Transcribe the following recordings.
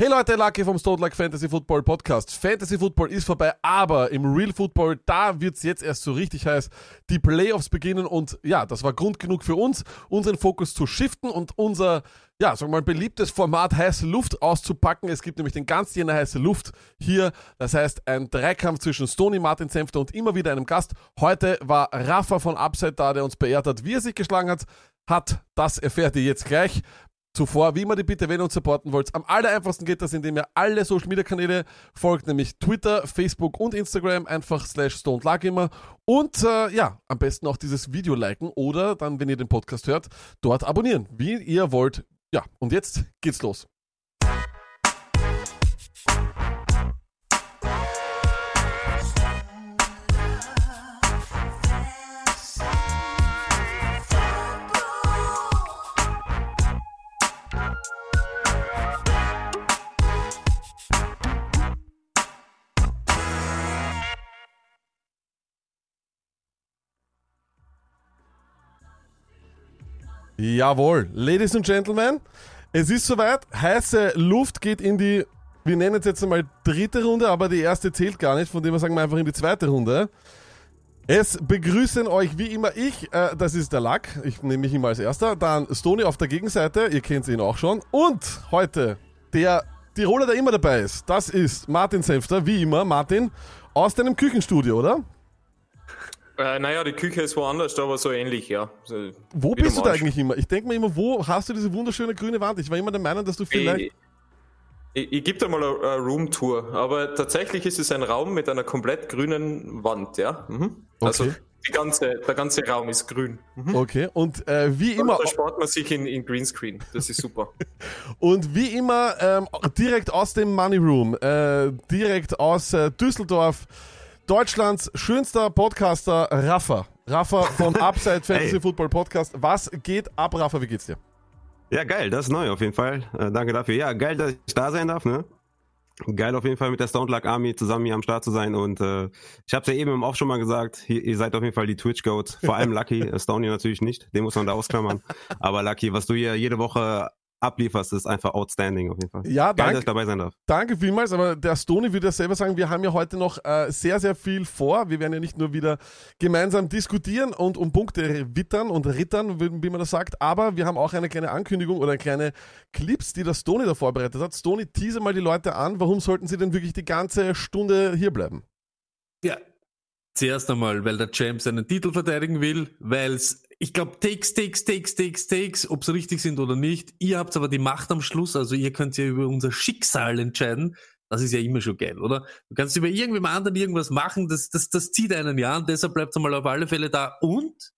Hey Leute, Lucky vom Stone Like Fantasy Football Podcast. Fantasy Football ist vorbei, aber im Real Football, da wird's jetzt erst so richtig heiß. Die Playoffs beginnen und ja, das war Grund genug für uns, unseren Fokus zu shiften und unser, ja, sagen wir mal, beliebtes Format heiße Luft auszupacken. Es gibt nämlich den ganz Jänner heiße Luft hier. Das heißt, ein Dreikampf zwischen Stony, Martin Senfter und immer wieder einem Gast. Heute war Rafa von Upside da, der uns beehrt hat, wie er sich geschlagen hat. Hat, das erfährt ihr jetzt gleich. Zuvor, wie immer die bitte, wenn ihr uns supporten wollt, am aller einfachsten geht das, indem ihr alle Social Media Kanäle folgt, nämlich Twitter, Facebook und Instagram, einfach slash Stone immer. Und äh, ja, am besten auch dieses Video liken oder dann, wenn ihr den Podcast hört, dort abonnieren, wie ihr wollt. Ja, und jetzt geht's los. Jawohl, Ladies and Gentlemen, es ist soweit. Heiße Luft geht in die, wir nennen es jetzt einmal dritte Runde, aber die erste zählt gar nicht, von dem wir sagen wir einfach in die zweite Runde. Es begrüßen euch wie immer ich, äh, das ist der Lack, ich nehme mich immer als erster, dann Stony auf der Gegenseite, ihr kennt ihn auch schon, und heute der Tiroler, der immer dabei ist, das ist Martin Senfter, wie immer, Martin, aus deinem Küchenstudio, oder? Äh, naja, die Küche ist woanders, aber so ähnlich, ja. So wo bist du da eigentlich immer? Ich denke mir immer, wo hast du diese wunderschöne grüne Wand? Ich war immer der Meinung, dass du vielleicht. Ich, ich, ich gebe da mal eine, eine Roomtour, aber tatsächlich ist es ein Raum mit einer komplett grünen Wand, ja. Mhm. Also okay. die ganze, der ganze Raum ist grün. Mhm. Okay, und äh, wie und immer. Da spart man sich in, in Greenscreen, das ist super. und wie immer ähm, direkt aus dem Money Room, äh, direkt aus äh, Düsseldorf. Deutschlands schönster Podcaster, Rafa. Rafa vom Upside Fantasy. Football Podcast. Was geht ab, Rafa? Wie geht's dir? Ja, geil, das ist neu auf jeden Fall. Äh, danke dafür. Ja, geil, dass ich da sein darf, ne? Geil auf jeden Fall mit der Stone Luck Army zusammen hier am Start zu sein und äh, ich habe es ja eben im Off schon mal gesagt, hier, ihr seid auf jeden Fall die Twitch Goats, vor allem Lucky, äh, Stone natürlich nicht, den muss man da ausklammern, aber Lucky, was du hier jede Woche ablieferst, ist einfach outstanding auf jeden Fall. Ja, Geil, danke, dass ich dabei sein darf. Danke vielmals, aber der Stony würde ja selber sagen, wir haben ja heute noch äh, sehr, sehr viel vor. Wir werden ja nicht nur wieder gemeinsam diskutieren und um Punkte wittern und rittern, wie man das sagt, aber wir haben auch eine kleine Ankündigung oder eine kleine Clips, die der Stony da vorbereitet hat. Stony, tease mal die Leute an, warum sollten sie denn wirklich die ganze Stunde hier bleiben? Ja, zuerst einmal, weil der Champ seinen Titel verteidigen will, weil es ich glaube, Takes, Takes, Takes, Takes, Takes, ob sie richtig sind oder nicht. Ihr habt aber die Macht am Schluss, also ihr könnt ja über unser Schicksal entscheiden. Das ist ja immer schon geil, oder? Du kannst über irgendwem anderen irgendwas machen, das, das, das zieht einen ja und deshalb bleibt mal auf alle Fälle da. Und,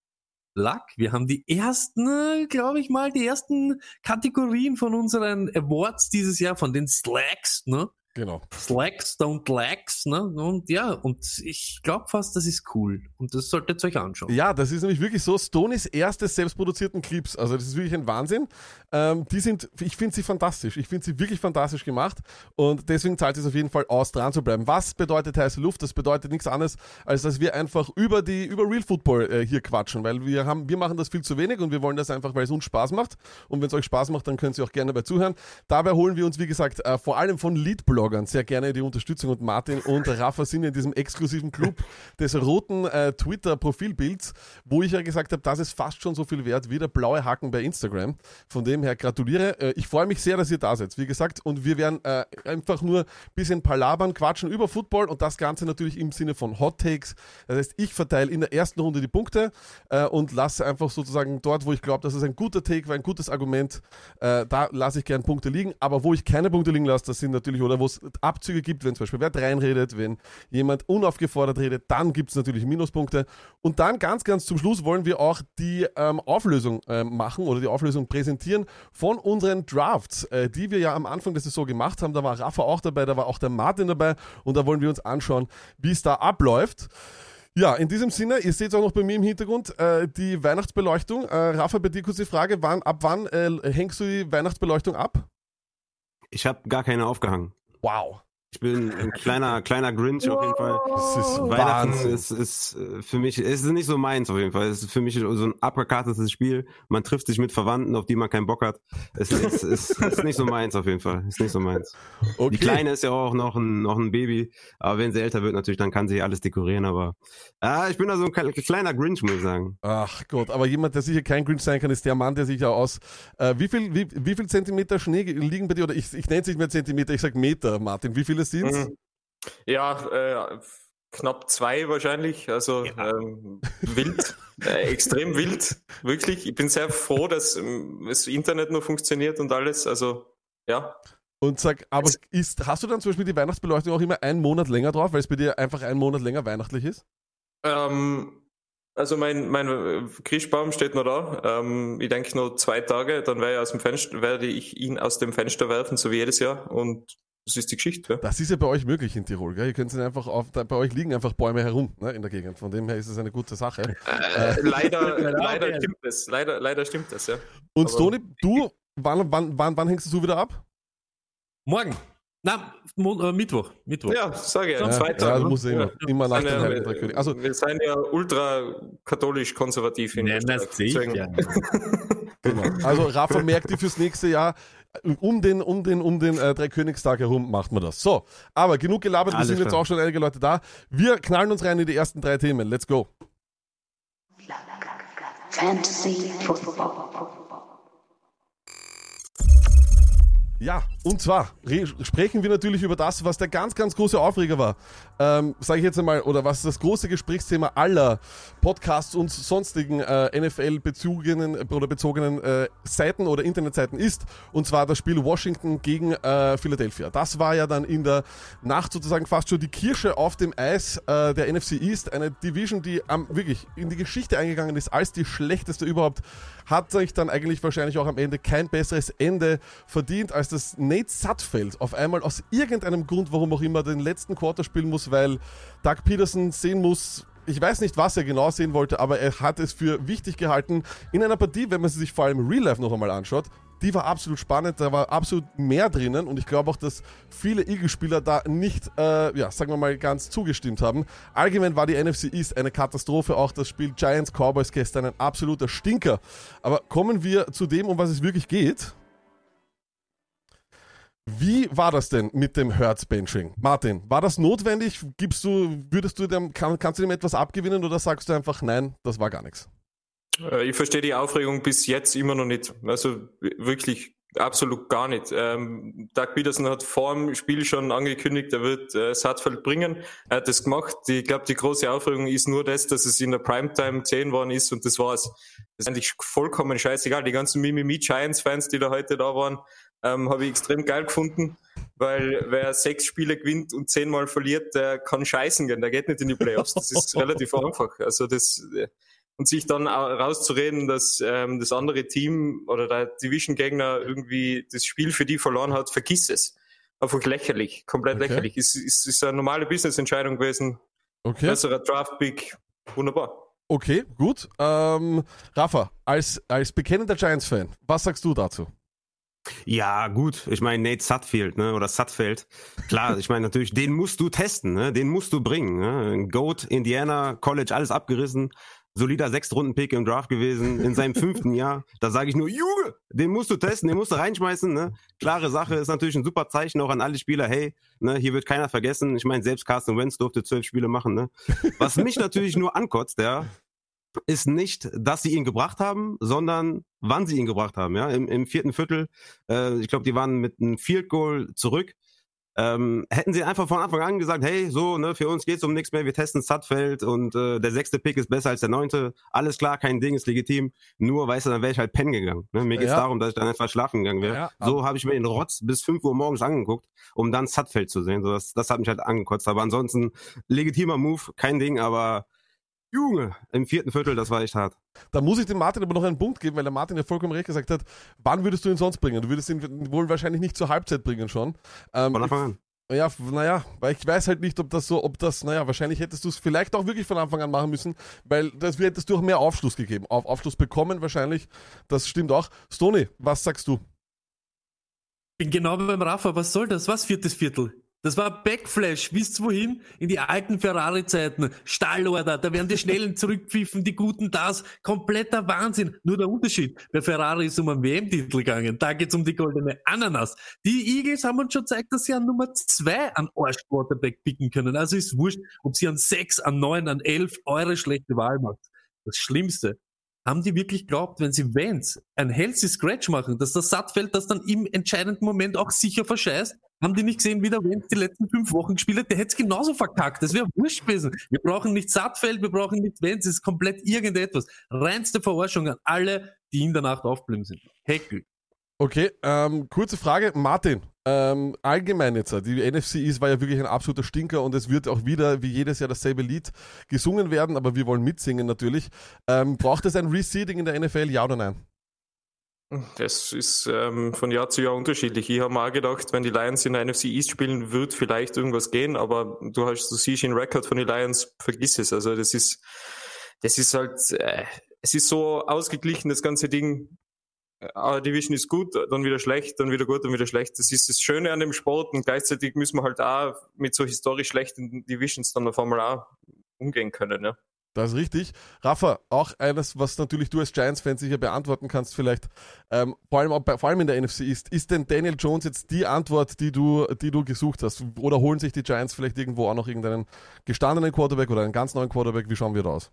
Luck, wir haben die ersten, glaube ich mal, die ersten Kategorien von unseren Awards dieses Jahr, von den Slacks, ne? Genau. Slacks don't lax, ne? Und ja, und ich glaube fast, das ist cool. Und das solltet ihr euch anschauen. Ja, das ist nämlich wirklich so. Stonys erste selbstproduzierten Clips. Also, das ist wirklich ein Wahnsinn. Ähm, die sind, ich finde sie fantastisch. Ich finde sie wirklich fantastisch gemacht. Und deswegen zahlt es auf jeden Fall aus, dran zu bleiben. Was bedeutet heiße Luft? Das bedeutet nichts anderes, als dass wir einfach über die, über Real Football äh, hier quatschen. Weil wir haben, wir machen das viel zu wenig und wir wollen das einfach, weil es uns Spaß macht. Und wenn es euch Spaß macht, dann könnt ihr auch gerne dabei zuhören. Dabei holen wir uns, wie gesagt, äh, vor allem von Leadblog Bloggern sehr gerne die Unterstützung und Martin und Rafa sind in diesem exklusiven Club des roten äh, Twitter-Profilbilds, wo ich ja gesagt habe, das ist fast schon so viel wert wie der blaue Haken bei Instagram. Von dem her gratuliere. Äh, ich freue mich sehr, dass ihr da seid, wie gesagt, und wir werden äh, einfach nur ein bisschen palabern, quatschen über Football und das Ganze natürlich im Sinne von Hot Takes. Das heißt, ich verteile in der ersten Runde die Punkte äh, und lasse einfach sozusagen dort, wo ich glaube, dass es ein guter Take war, ein gutes Argument, da lasse ich gerne Punkte liegen. Aber wo ich keine Punkte liegen lasse, das sind natürlich, oder wo es Abzüge gibt, wenn zum Beispiel wer reinredet, wenn jemand unaufgefordert redet, dann gibt es natürlich Minuspunkte. Und dann ganz, ganz zum Schluss wollen wir auch die ähm, Auflösung äh, machen oder die Auflösung präsentieren von unseren Drafts, äh, die wir ja am Anfang der Saison gemacht haben. Da war Rafa auch dabei, da war auch der Martin dabei und da wollen wir uns anschauen, wie es da abläuft. Ja, in diesem Sinne, ihr seht auch noch bei mir im Hintergrund äh, die Weihnachtsbeleuchtung. Äh, Rafa, bei dir kurz die Frage, wann, ab wann äh, hängst du die Weihnachtsbeleuchtung ab? Ich habe gar keine aufgehangen. Wow. Ich bin ein kleiner, kleiner Grinch auf jeden Fall. Das ist Weihnachten Wahnsinn. ist, ist äh, für mich, es ist nicht so meins auf jeden Fall. Es ist für mich so ein abgekartetes Spiel. Man trifft sich mit Verwandten, auf die man keinen Bock hat. Es ist, ist, ist nicht so meins auf jeden Fall. Ist nicht so meins. Okay. Die Kleine ist ja auch noch ein, noch ein Baby. Aber wenn sie älter wird, natürlich, dann kann sie alles dekorieren. Aber ah, ich bin da so ein kle- kleiner Grinch, muss ich sagen. Ach Gott, aber jemand, der sicher kein Grinch sein kann, ist der Mann, der sich ja aus. Äh, wie, viel, wie, wie viel Zentimeter Schnee liegen bei dir? Oder ich, ich nenne es nicht mehr Zentimeter, ich sag Meter, Martin. Wie viele es? Mhm. Ja, äh, knapp zwei wahrscheinlich. Also ähm, wild, äh, extrem wild, wirklich. Ich bin sehr froh, dass ähm, das Internet nur funktioniert und alles. Also ja, Und sag, aber ist, hast du dann zum Beispiel die Weihnachtsbeleuchtung auch immer einen Monat länger drauf, weil es bei dir einfach einen Monat länger weihnachtlich ist? Ähm, also mein, mein äh, Christbaum steht noch da. Ähm, ich denke nur zwei Tage, dann werde ich, aus dem Fenster, werde ich ihn aus dem Fenster werfen, so wie jedes Jahr. Und das ist die Geschichte. Ja. Das ist ja bei euch möglich in Tirol, gell? Ihr könnt es einfach auf, da, bei euch liegen einfach Bäume herum ne, in der Gegend. Von dem her ist es eine gute Sache. Äh, leider, Genau, leider ja. stimmt das. Leider, leider stimmt das, ja. Und aber- Stony, du, wann, wann, wann, wann hängst du wieder ab? Morgen. Na, äh, Mittwoch. Mittwoch. Ja, sage ich. Ja, zwei ja, Tage. du musst ja immer, immer nach dem ja, Heiligen Drei König. Also, wir sind ja ultra katholisch konservativ in Nein, das sehe ich ja. Genau. Also Rafa merkt dir fürs nächste Jahr, um den, um den, um den äh, Dreikönigstag herum macht man das. So, aber genug gelabert, wir sind jetzt klar. auch schon einige Leute da. Wir knallen uns rein in die ersten drei Themen. Let's go. Fantasy Football. Ja, und zwar re- sprechen wir natürlich über das, was der ganz, ganz große Aufreger war. Ähm, Sage ich jetzt einmal, oder was das große Gesprächsthema aller Podcasts und sonstigen äh, NFL-bezogenen oder bezogenen äh, Seiten oder Internetseiten ist. Und zwar das Spiel Washington gegen äh, Philadelphia. Das war ja dann in der Nacht sozusagen fast schon die Kirsche auf dem Eis äh, der NFC East. Eine Division, die am, wirklich in die Geschichte eingegangen ist als die schlechteste überhaupt. Hat sich dann eigentlich wahrscheinlich auch am Ende kein besseres Ende verdient, als dass Nate Sutfeld auf einmal aus irgendeinem Grund, warum auch immer, den letzten Quarter spielen muss, weil Doug Peterson sehen muss, ich weiß nicht, was er genau sehen wollte, aber er hat es für wichtig gehalten. In einer Partie, wenn man sie sich vor allem Real Life noch einmal anschaut, die war absolut spannend, da war absolut mehr drinnen und ich glaube auch, dass viele Eagles-Spieler da nicht, äh, ja, sagen wir mal, ganz zugestimmt haben. Allgemein war die NFC East eine Katastrophe, auch das Spiel Giants-Cowboys gestern ein absoluter Stinker. Aber kommen wir zu dem, um was es wirklich geht. Wie war das denn mit dem Hertz-Benching? Martin, war das notwendig? Gibst du, würdest du dem, kann, kannst du dem etwas abgewinnen oder sagst du einfach, nein, das war gar nichts? Äh, Ich verstehe die Aufregung bis jetzt immer noch nicht. Also wirklich absolut gar nicht. Ähm, Doug Peterson hat vor dem Spiel schon angekündigt, er wird äh, Sattfeld bringen. Er hat das gemacht. Ich glaube, die große Aufregung ist nur das, dass es in der Primetime 10 worden ist und das war's. Das ist eigentlich vollkommen scheißegal. Die ganzen Mimimi Giants-Fans, die da heute da waren, ähm, habe ich extrem geil gefunden, weil wer sechs Spiele gewinnt und zehnmal verliert, der kann scheißen gehen, der geht nicht in die Playoffs. Das ist relativ einfach. Also das äh, und sich dann au- rauszureden, dass ähm, das andere Team oder der Division-Gegner irgendwie das Spiel für die verloren hat, vergiss es. Einfach lächerlich, komplett Okay. lächerlich. Es ist, ist eine normale Business-Entscheidung gewesen. Okay. Besserer Draft-Pick, wunderbar. Okay, gut. Ähm, Rafa, als, als bekennender Giants-Fan, was sagst du dazu? Ja, gut. Ich meine, Nate Sutfield, ne, oder Sutfeld. Klar, ich meine natürlich, den musst du testen, ne? Den musst du bringen. Ne? Goat, Indiana, College, alles abgerissen. Solider Sechstrunden-Pick im Draft gewesen, in seinem fünften Jahr. Da sage ich nur, Junge, den musst du testen, den musst du reinschmeißen. Ne? Klare Sache, ist natürlich ein super Zeichen auch an alle Spieler. Hey, ne, hier wird keiner vergessen. Ich meine, selbst Carsten Wentz durfte zwölf Spiele machen. Ne? Was mich natürlich nur ankotzt, ja, ist nicht, dass sie ihn gebracht haben, sondern wann sie ihn gebracht haben. Ja, im, im vierten Viertel, äh, ich glaube, die waren mit einem Field Goal zurück. Ähm, hätten sie einfach von Anfang an gesagt, hey, so, ne, für uns geht's um nichts mehr, wir testen Sutfeld und äh, der sechste Pick ist besser als der neunte, alles klar, kein Ding, ist legitim. Nur, weißt du, dann wäre ich halt pennen gegangen. Ne? Mir geht's Ja. darum, dass ich dann einfach schlafen gegangen wäre. Ja, so habe ich mir den Rotz bis 5 Uhr morgens angeguckt, um dann Sutfeld zu sehen. So, das, das hat mich halt angekotzt. Aber ansonsten, legitimer Move, kein Ding, aber Junge, im vierten Viertel, das war echt hart. Da muss ich dem Martin aber noch einen Punkt geben, weil der Martin ja vollkommen recht gesagt hat. Wann würdest du ihn sonst bringen? Du würdest ihn wohl wahrscheinlich nicht zur Halbzeit bringen schon. Ähm, Von Anfang an. Ja, naja, weil ich weiß halt nicht, ob das so, ob das, naja, wahrscheinlich hättest du es vielleicht auch wirklich von Anfang an machen müssen, weil das hättest du auch mehr Aufschluss gegeben. Auf Aufschluss bekommen wahrscheinlich, das stimmt auch. Stony, was sagst du? Bin genau beim Rafa, was soll das? Was viertes Viertel? Das war Backflash. Wisst wohin? In die alten Ferrari-Zeiten. Stallorder, da werden die Schnellen zurückpfiffen, die Guten das. Kompletter Wahnsinn. Nur der Unterschied. Bei Ferrari ist um einen WM-Titel gegangen. Da geht's um die goldene Ananas. Die Eagles haben uns schon gezeigt, dass sie an Nummer zwei an Arsch-Quarterback picken können. Also ist wurscht, ob sie an sechs, an neun, an elf eure schlechte Wahl macht. Das Schlimmste, haben die wirklich glaubt, wenn sie Vance ein healthy Scratch machen, dass das Sattfeld das dann im entscheidenden Moment auch sicher verscheißt? Haben die nicht gesehen, wie der Vance die letzten fünf Wochen gespielt hat? Der hätte es genauso verkackt. Das wäre wurscht gewesen. Wir brauchen nicht Sattfeld, wir brauchen nicht Vance. Es ist komplett irgendetwas. Reinste Verarschung an alle, die in der Nacht aufgeblieben sind. Heckel. Okay, ähm, kurze Frage, Martin. Ähm, allgemein jetzt, die NFC East war ja wirklich ein absoluter Stinker und es wird auch wieder wie jedes Jahr dasselbe Lied gesungen werden, aber wir wollen mitsingen natürlich. Ähm, braucht es ein Reseeding in der NFL, ja oder nein? Das ist ähm, von Jahr zu Jahr unterschiedlich. Ich habe mal gedacht, wenn die Lions in der NFC East spielen, wird vielleicht irgendwas gehen, aber du hast, du siehst den Rekord von den Lions, vergiss es. Also das ist, das ist halt, äh, es ist so ausgeglichen, das ganze Ding ah, Division ist gut, dann wieder schlecht, dann wieder gut, dann wieder schlecht. Das ist das Schöne an dem Sport und gleichzeitig müssen wir halt auch mit so historisch schlechten Divisions dann auf einmal auch umgehen können. Ja. Das ist richtig. Rafa, auch eines, was natürlich du als Giants-Fan sicher beantworten kannst, vielleicht, ähm, vor, allem, vor allem in der NFC ist, ist denn Daniel Jones jetzt die Antwort, die du, die du gesucht hast? Oder holen sich die Giants vielleicht irgendwo auch noch irgendeinen gestandenen Quarterback oder einen ganz neuen Quarterback? Wie schauen wir da aus?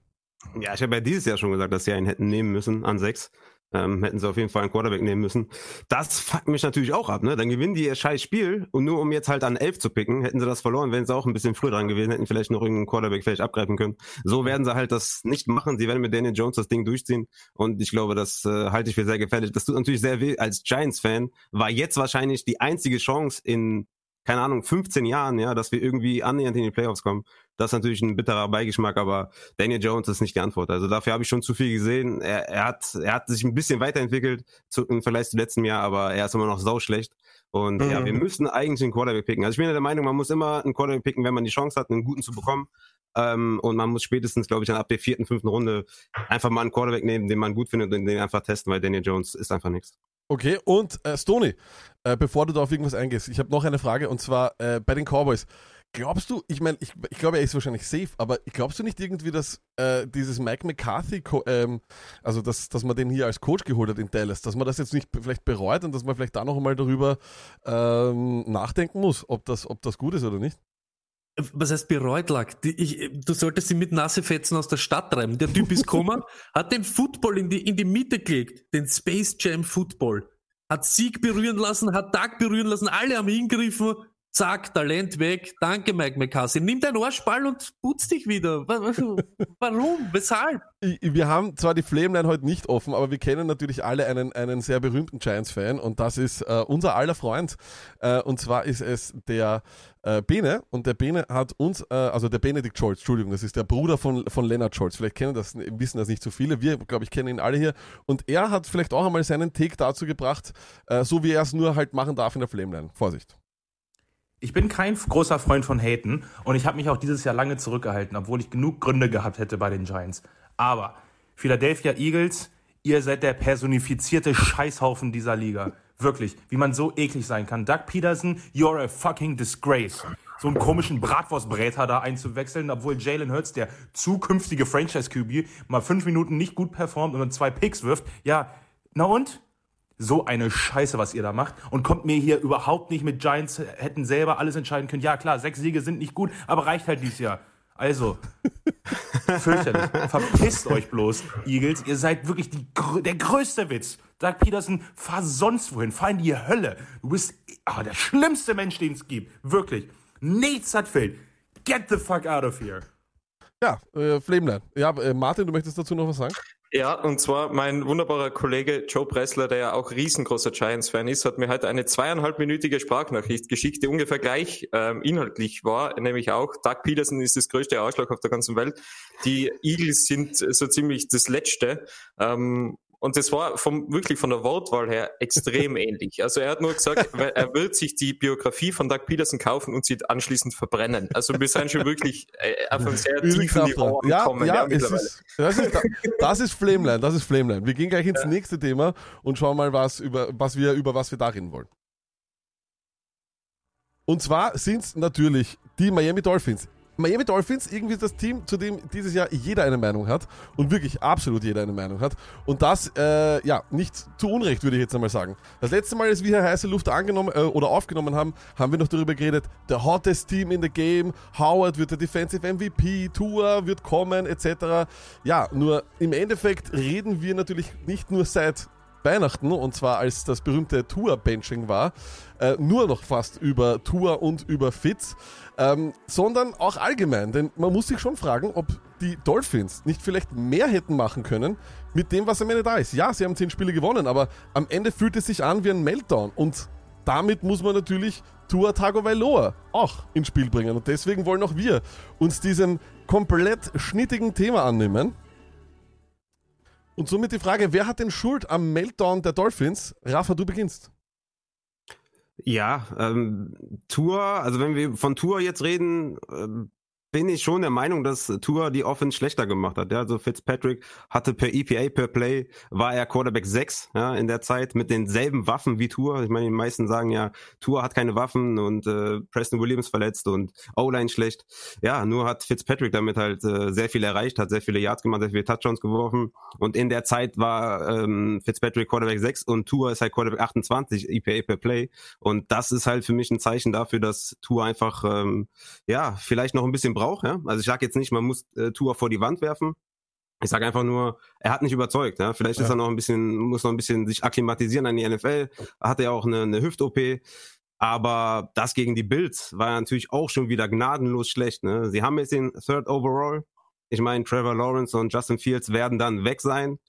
Ja, ich habe ja dieses Jahr schon gesagt, dass sie einen hätten nehmen müssen an sechs. Ähm, hätten sie auf jeden Fall einen Quarterback nehmen müssen. Das fuckt mich natürlich auch ab, ne? Dann gewinnen die ihr scheiß Spiel und nur um jetzt halt an elf zu picken, hätten sie das verloren, wenn sie auch ein bisschen früher dran gewesen, hätten vielleicht noch irgendeinen Quarterback vielleicht abgreifen können. So werden sie halt das nicht machen. Sie werden mit Daniel Jones das Ding durchziehen und ich glaube, das äh, halte ich für sehr gefährlich. Das tut natürlich sehr weh. Als Giants-Fan war jetzt wahrscheinlich die einzige Chance in keine Ahnung, 15 Jahren, ja, dass wir irgendwie annähernd in die Playoffs kommen. Das ist natürlich ein bitterer Beigeschmack, aber Daniel Jones ist nicht die Antwort. Also dafür habe ich schon zu viel gesehen. Er, er, hat, er hat sich ein bisschen weiterentwickelt zu, im Vergleich zu letztem Jahr, aber er ist immer noch sauschlecht. Und mhm. ja, wir müssen eigentlich einen Quarterback picken. Also ich bin der Meinung, man muss immer einen Quarterback picken, wenn man die Chance hat, einen guten zu bekommen. Ähm, und man muss spätestens, glaube ich, dann ab der vierten, fünften Runde einfach mal einen Quarterback nehmen, den man gut findet und den einfach testen, weil Daniel Jones ist einfach nichts. Okay, und äh, Stoney, äh, bevor du da auf irgendwas eingehst, ich habe noch eine Frage und zwar äh, bei den Cowboys. Glaubst du, ich meine, ich, ich glaube, er ist wahrscheinlich safe, aber glaubst du nicht irgendwie, dass äh, dieses Mike McCarthy, ähm, also dass, dass man den hier als Coach geholt hat in Dallas, dass man das jetzt nicht vielleicht bereut und dass man vielleicht da noch einmal darüber ähm, nachdenken muss, ob das, ob das gut ist oder nicht? Was heißt bereut lag? Ich, du solltest sie mit nasse Fetzen aus der Stadt treiben. Der Typ ist gekommen, hat den Football in die, in die Mitte gelegt, den Space Jam Football. Hat Sieg berühren lassen, hat Tag berühren lassen, alle haben hingegriffen, zack, Talent weg, danke Mike McCarthy. Nimm deinen Arschball und putz dich wieder. Warum? Weshalb? Wir haben zwar die Flameline heute nicht offen, aber wir kennen natürlich alle einen, einen sehr berühmten Giants-Fan und das ist äh, unser aller Freund. Äh, und zwar ist es der äh, Bene und der Bene hat uns, äh, also der Benedikt Scholz, Entschuldigung, das ist der Bruder von, von Leonard Scholz. Vielleicht kennen das, wissen das nicht so viele. Wir, glaube ich, kennen ihn alle hier. Und er hat vielleicht auch einmal seinen Take dazu gebracht, äh, so wie er es nur halt machen darf in der Flameline. Vorsicht. Ich bin kein großer Freund von Haten und ich habe mich auch dieses Jahr lange zurückgehalten, obwohl ich genug Gründe gehabt hätte bei den Giants. Aber Philadelphia Eagles, ihr seid der personifizierte Scheißhaufen dieser Liga. Wirklich, wie man so eklig sein kann. Doug Peterson, you're a fucking disgrace. So einen komischen Bratwurstbräter da einzuwechseln, obwohl Jalen Hurts, der zukünftige Franchise-QB, mal fünf Minuten nicht gut performt und dann zwei Picks wirft. Ja, na und? So eine Scheiße, was ihr da macht. Und kommt mir hier überhaupt nicht mit Giants, hätten selber alles entscheiden können. Ja, klar, sechs Siege sind nicht gut, aber reicht halt dieses Jahr. Also, fürchterlich. Verpisst euch bloß, Eagles. Ihr seid wirklich die, der größte Witz. Doug Peterson, fahr sonst wohin. Fahr in die Hölle. Du bist oh, der schlimmste Mensch, den es gibt. Wirklich. Nichts hat fehlt. Get the fuck out of here. Ja, äh, Flameland. Ja, äh, Martin, du möchtest dazu noch was sagen? Ja, und zwar mein wunderbarer Kollege Joe Pressler, der ja auch riesengroßer Giants-Fan ist, hat mir heute eine zweieinhalbminütige Sprachnachricht geschickt, die ungefähr gleich ähm, inhaltlich war, nämlich auch, Doug Peterson ist das größte Ausschlag auf der ganzen Welt. Die Eagles sind so ziemlich das Letzte. Ähm, und das war vom, wirklich von der Wortwahl her extrem ähnlich. Also er hat nur gesagt, er wird sich die Biografie von Doug Peterson kaufen und sie anschließend verbrennen. Also wir sind schon wirklich äh, auf einem sehr tiefen Niveau ja, Ja, ja mittlerweile. Ist, das, ist, das ist Flameline, das ist Flameline. Wir gehen gleich ins ja. nächste Thema und schauen mal, was, über, was, wir, über was wir da reden wollen. Und zwar sind es natürlich die Miami Dolphins. Miami Dolphins, irgendwie das Team, zu dem dieses Jahr jeder eine Meinung hat und wirklich absolut jeder eine Meinung hat. Und das, äh, ja, nicht zu Unrecht, würde ich jetzt einmal sagen. Das letzte Mal, als wir hier heiße Luft angenommen äh, oder aufgenommen haben, haben wir noch darüber geredet, der hottest Team in the game, Howard wird der Defensive MVP, Tua wird kommen, etc. Ja, nur im Endeffekt reden wir natürlich nicht nur seit Weihnachten, und zwar als das berühmte Tour-Benching war, äh, nur noch fast über Tour und über Fitz, ähm, sondern auch allgemein. Denn man muss sich schon fragen, ob die Dolphins nicht vielleicht mehr hätten machen können mit dem, was am Ende da ist. Ja, sie haben zehn Spiele gewonnen, aber am Ende fühlt es sich an wie ein Meltdown. Und damit muss man natürlich Tua Tagovailoa auch ins Spiel bringen. Und deswegen wollen auch wir uns diesem komplett schnittigen Thema annehmen. Und somit die Frage, wer hat denn Schuld am Meltdown der Dolphins? Rafa, du beginnst. Ja, ähm, Tour, also wenn wir von Tour jetzt reden, ähm, bin ich schon der Meinung, dass Tour die Offense schlechter gemacht hat. Ja, also Fitzpatrick hatte per EPA, per Play, war er Quarterback 6 ja, in der Zeit mit denselben Waffen wie Tour. Ich meine, die meisten sagen ja, Tour hat keine Waffen und äh, Preston Williams verletzt und O-Line schlecht. Ja, nur hat Fitzpatrick damit halt äh, sehr viel erreicht, hat sehr viele Yards gemacht, sehr viele Touchdowns geworfen und in der Zeit war ähm, Fitzpatrick Quarterback 6 und Tour ist halt Quarterback 28, EPA per Play und das ist halt für mich ein Zeichen dafür, dass Tour einfach ähm, ja, vielleicht noch ein bisschen braucht. Ja? Also ich sage jetzt nicht, man muss äh, Tour vor die Wand werfen. Ich sage einfach nur, er hat nicht überzeugt. Ja? Vielleicht ja. ist er noch ein bisschen, muss noch ein bisschen sich akklimatisieren an die NFL. Hat er auch eine, eine Hüft-OP. Aber das gegen die Bills war natürlich auch schon wieder gnadenlos schlecht. Ne? Sie haben jetzt den Third Overall. Ich meine, Trevor Lawrence und Justin Fields werden dann weg sein.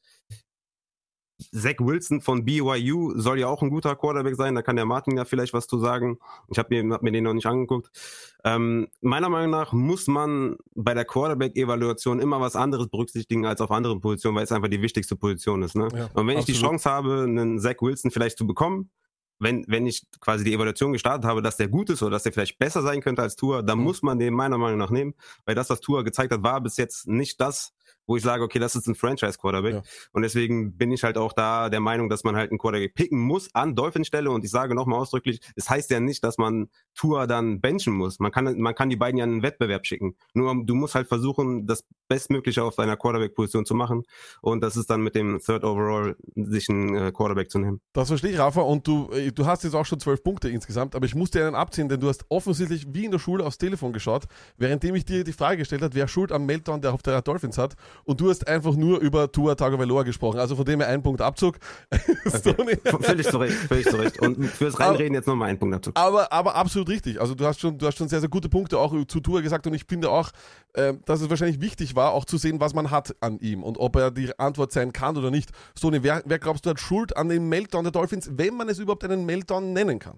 Zach Wilson von BYU soll ja auch ein guter Quarterback sein. Da kann der Martin ja vielleicht was zu sagen. Ich habe mir, hab mir den noch nicht angeguckt. Ähm, meiner Meinung nach muss man bei der Quarterback-Evaluation immer was anderes berücksichtigen als auf anderen Positionen, weil es einfach die wichtigste Position ist. Ne? Ja, Und wenn absolut. ich die Chance habe, einen Zach Wilson vielleicht zu bekommen, wenn, wenn ich quasi die Evaluation gestartet habe, dass der gut ist oder dass der vielleicht besser sein könnte als Tour, dann mhm. muss man den meiner Meinung nach nehmen, weil das, was Tour gezeigt hat, war bis jetzt nicht das, wo ich sage, okay, das ist ein Franchise-Quarterback. Ja. Und deswegen bin ich halt auch da der Meinung, dass man halt einen Quarterback picken muss an Dolphin-Stelle. Und ich sage nochmal ausdrücklich, es heißt ja nicht, dass man Tour dann benchen muss. Man kann, man kann die beiden ja in einen Wettbewerb schicken. Nur du musst halt versuchen, das Bestmögliche auf deiner Quarterback-Position zu machen. Und das ist dann mit dem Third Overall, sich einen äh, Quarterback zu nehmen. Das verstehe ich, Rafa. Und du, äh, du hast jetzt auch schon zwölf Punkte insgesamt, aber ich musste einen abziehen, denn du hast offensichtlich wie in der Schule aufs Telefon geschaut, währenddem ich dir die Frage gestellt habe, wer Schuld am Meltdown der auf der Dolphins hat. Und du hast einfach nur über Tua Tagovailoa gesprochen. Also von dem her ein Punkt Abzug. Okay. völlig zurecht, völlig zurecht. Und fürs Reinreden jetzt nochmal ein Punkt Abzug. Aber, aber absolut richtig. Also du hast schon, du hast schon sehr, sehr gute Punkte auch zu Tua gesagt und ich finde auch, äh, dass es wahrscheinlich wichtig war, auch zu sehen, was man hat an ihm und ob er die Antwort sein kann oder nicht. Sony, wer, wer glaubst du hat Schuld an dem Meltdown der Dolphins, wenn man es überhaupt einen Meltdown nennen kann?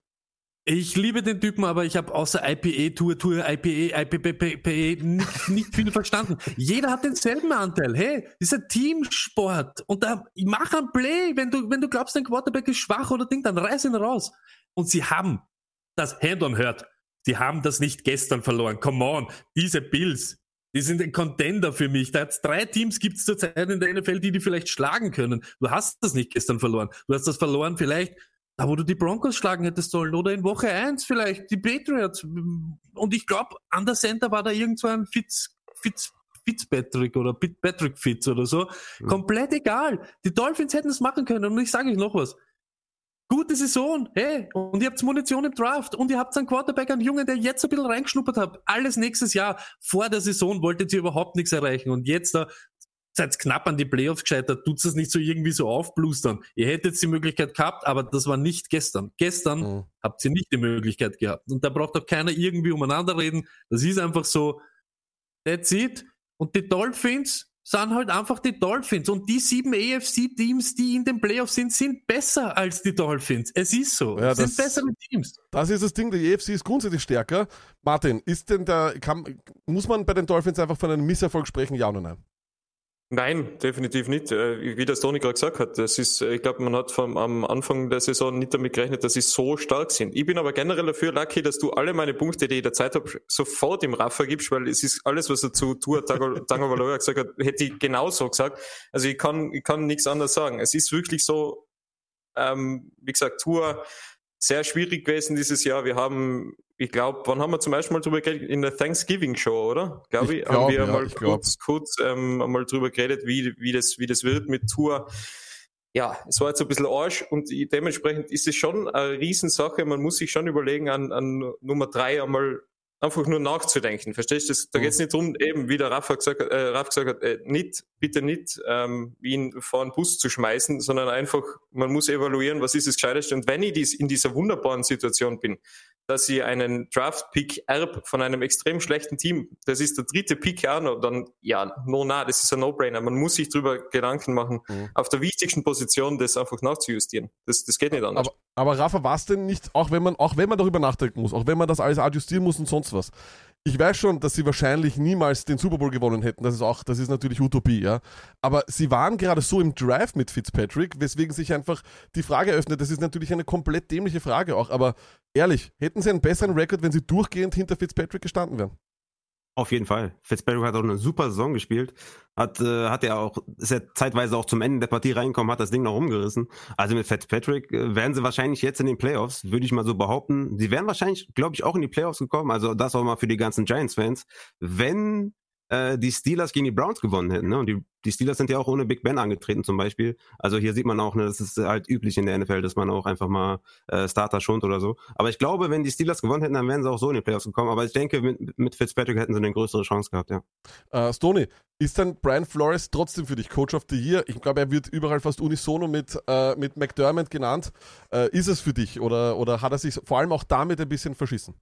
Ich liebe den Typen, aber ich habe außer IPA, Tour, Tour, IPA, IPPPE nicht, nicht viel verstanden. Jeder hat denselben Anteil. Hey, das ist ein Teamsport. Und da, mach ein Play. Wenn du, wenn du glaubst, dein Quarterback ist schwach oder Ding, dann reiß ihn raus. Und sie haben das Hand-on hört. Sie haben das nicht gestern verloren. Come on. Diese Bills, die sind ein Contender für mich. Da hat's drei Teams gibt's zurzeit in der NFL, die die vielleicht schlagen können. Du hast das nicht gestern verloren. Du hast das verloren vielleicht da wo du die Broncos schlagen hättest sollen oder in Woche 1 vielleicht die Patriots. Und ich glaube, an der Center war da irgend so ein Fitz, Fitz, Fitzpatrick oder Patrick Fitz oder so. Mhm. Komplett egal. Die Dolphins hätten es machen können. Und ich sage euch noch was. Gute Saison, hey, und ihr habt Munition im Draft und ihr habt einen Quarterback, einen Jungen, der jetzt ein bisschen reingeschnuppert hat. Alles nächstes Jahr. Vor der Saison wolltet ihr überhaupt nichts erreichen und jetzt da seid knapp an die Playoffs gescheitert, tut es nicht so irgendwie so aufblustern. Ihr hättet die Möglichkeit gehabt, aber das war nicht gestern. Gestern mhm. habt ihr nicht die Möglichkeit gehabt. Und da braucht auch keiner irgendwie umeinander reden. Das ist einfach so, that's it. Und die Dolphins sind halt einfach die Dolphins. Und die sieben AFC-Teams, die in den Playoffs sind, sind besser als die Dolphins. Es ist so. Ja, sind bessere Teams. Das ist das Ding, die AFC ist grundsätzlich stärker. Martin, ist denn der, kann, muss man bei den Dolphins einfach von einem Misserfolg sprechen, ja oder nein? Nein, definitiv nicht. Äh, wie das Toni gerade gesagt hat, das ist, äh, ich glaube, man hat vom, am Anfang der Saison nicht damit gerechnet, dass sie so stark sind. Ich bin aber generell dafür, Lucky, dass du alle meine Punkte, die ich der Zeit habe, sofort im Raffer gibst, weil es ist alles, was er zu Tour Tango Valoria gesagt hat, hätte ich genauso gesagt. Also ich kann, ich kann nichts anderes sagen. Es ist wirklich so, ähm, wie gesagt, Tour sehr schwierig gewesen dieses Jahr. Wir haben, ich glaube, wann haben wir zum ersten Mal drüber geredet? In der Thanksgiving Show, oder? Glaube ich, Ich haben glaub, wir ja, mal kurz, kurz ähm, einmal drüber geredet, wie, wie, das, wie das wird mit Tour. Ja, es war jetzt ein bisschen Arsch und dementsprechend ist es schon eine Riesensache. Man muss sich schon überlegen, an, an Nummer drei einmal einfach nur nachzudenken. Verstehst du? Das- Da Mhm. geht es nicht darum, eben wie der Rafa gesagt, hat- äh, Raf gesagt hat, äh, nicht, bitte nicht ähm, ihn vor einen Bus zu schmeißen, sondern einfach, man muss evaluieren, was ist das Gescheiteste. Und wenn ich dies in dieser wunderbaren Situation bin, dass ich einen Draft-Pick erb von einem extrem schlechten Team, das ist der dritte Pick auch noch, dann ja, no, na, das ist ein No-Brainer. Man muss sich drüber Gedanken machen, Mhm. auf der wichtigsten Position das einfach nachzujustieren. Das, das geht nicht anders. Aber, aber Rafa, was denn nicht, auch wenn man, auch wenn man darüber nachdenken muss, auch wenn man das alles adjustieren muss und sonst was. Ich weiß schon, dass sie wahrscheinlich niemals den Super Bowl gewonnen hätten. Das ist auch, das ist natürlich Utopie, ja. Aber sie waren gerade so im Drive mit Fitzpatrick, weswegen sich einfach die Frage eröffnet. Das ist natürlich eine komplett dämliche Frage auch. Aber ehrlich, hätten sie einen besseren Rekord, wenn sie durchgehend hinter Fitzpatrick gestanden wären? Auf jeden Fall. Fitzpatrick hat auch eine super Saison gespielt. Hat, äh, hat er auch, ist ja zeitweise auch zum Ende der Partie reingekommen, hat das Ding noch umgerissen. Also mit Fitzpatrick äh, wären sie wahrscheinlich jetzt in den Playoffs, würde ich mal so behaupten. Sie wären wahrscheinlich, glaube ich, auch in die Playoffs gekommen. Also das auch mal für die ganzen Giants-Fans. Wenn äh, die Steelers gegen die Browns gewonnen hätten. Ne? Und die, die Steelers sind ja auch ohne Big Ben angetreten zum Beispiel. Also hier sieht man auch, ne, das ist halt üblich in der NFL, dass man auch einfach mal äh, Starter schont oder so. Aber ich glaube, wenn die Steelers gewonnen hätten, dann wären sie auch so in die Playoffs gekommen. Aber ich denke, mit, mit Fitzpatrick hätten sie eine größere Chance gehabt, ja. Äh, Stoney, ist dann Brian Flores trotzdem für dich Coach of the Year? Ich glaube, er wird überall fast unisono mit, äh, mit McDermott genannt. Äh, ist es für dich oder, oder hat er sich vor allem auch damit ein bisschen verschissen?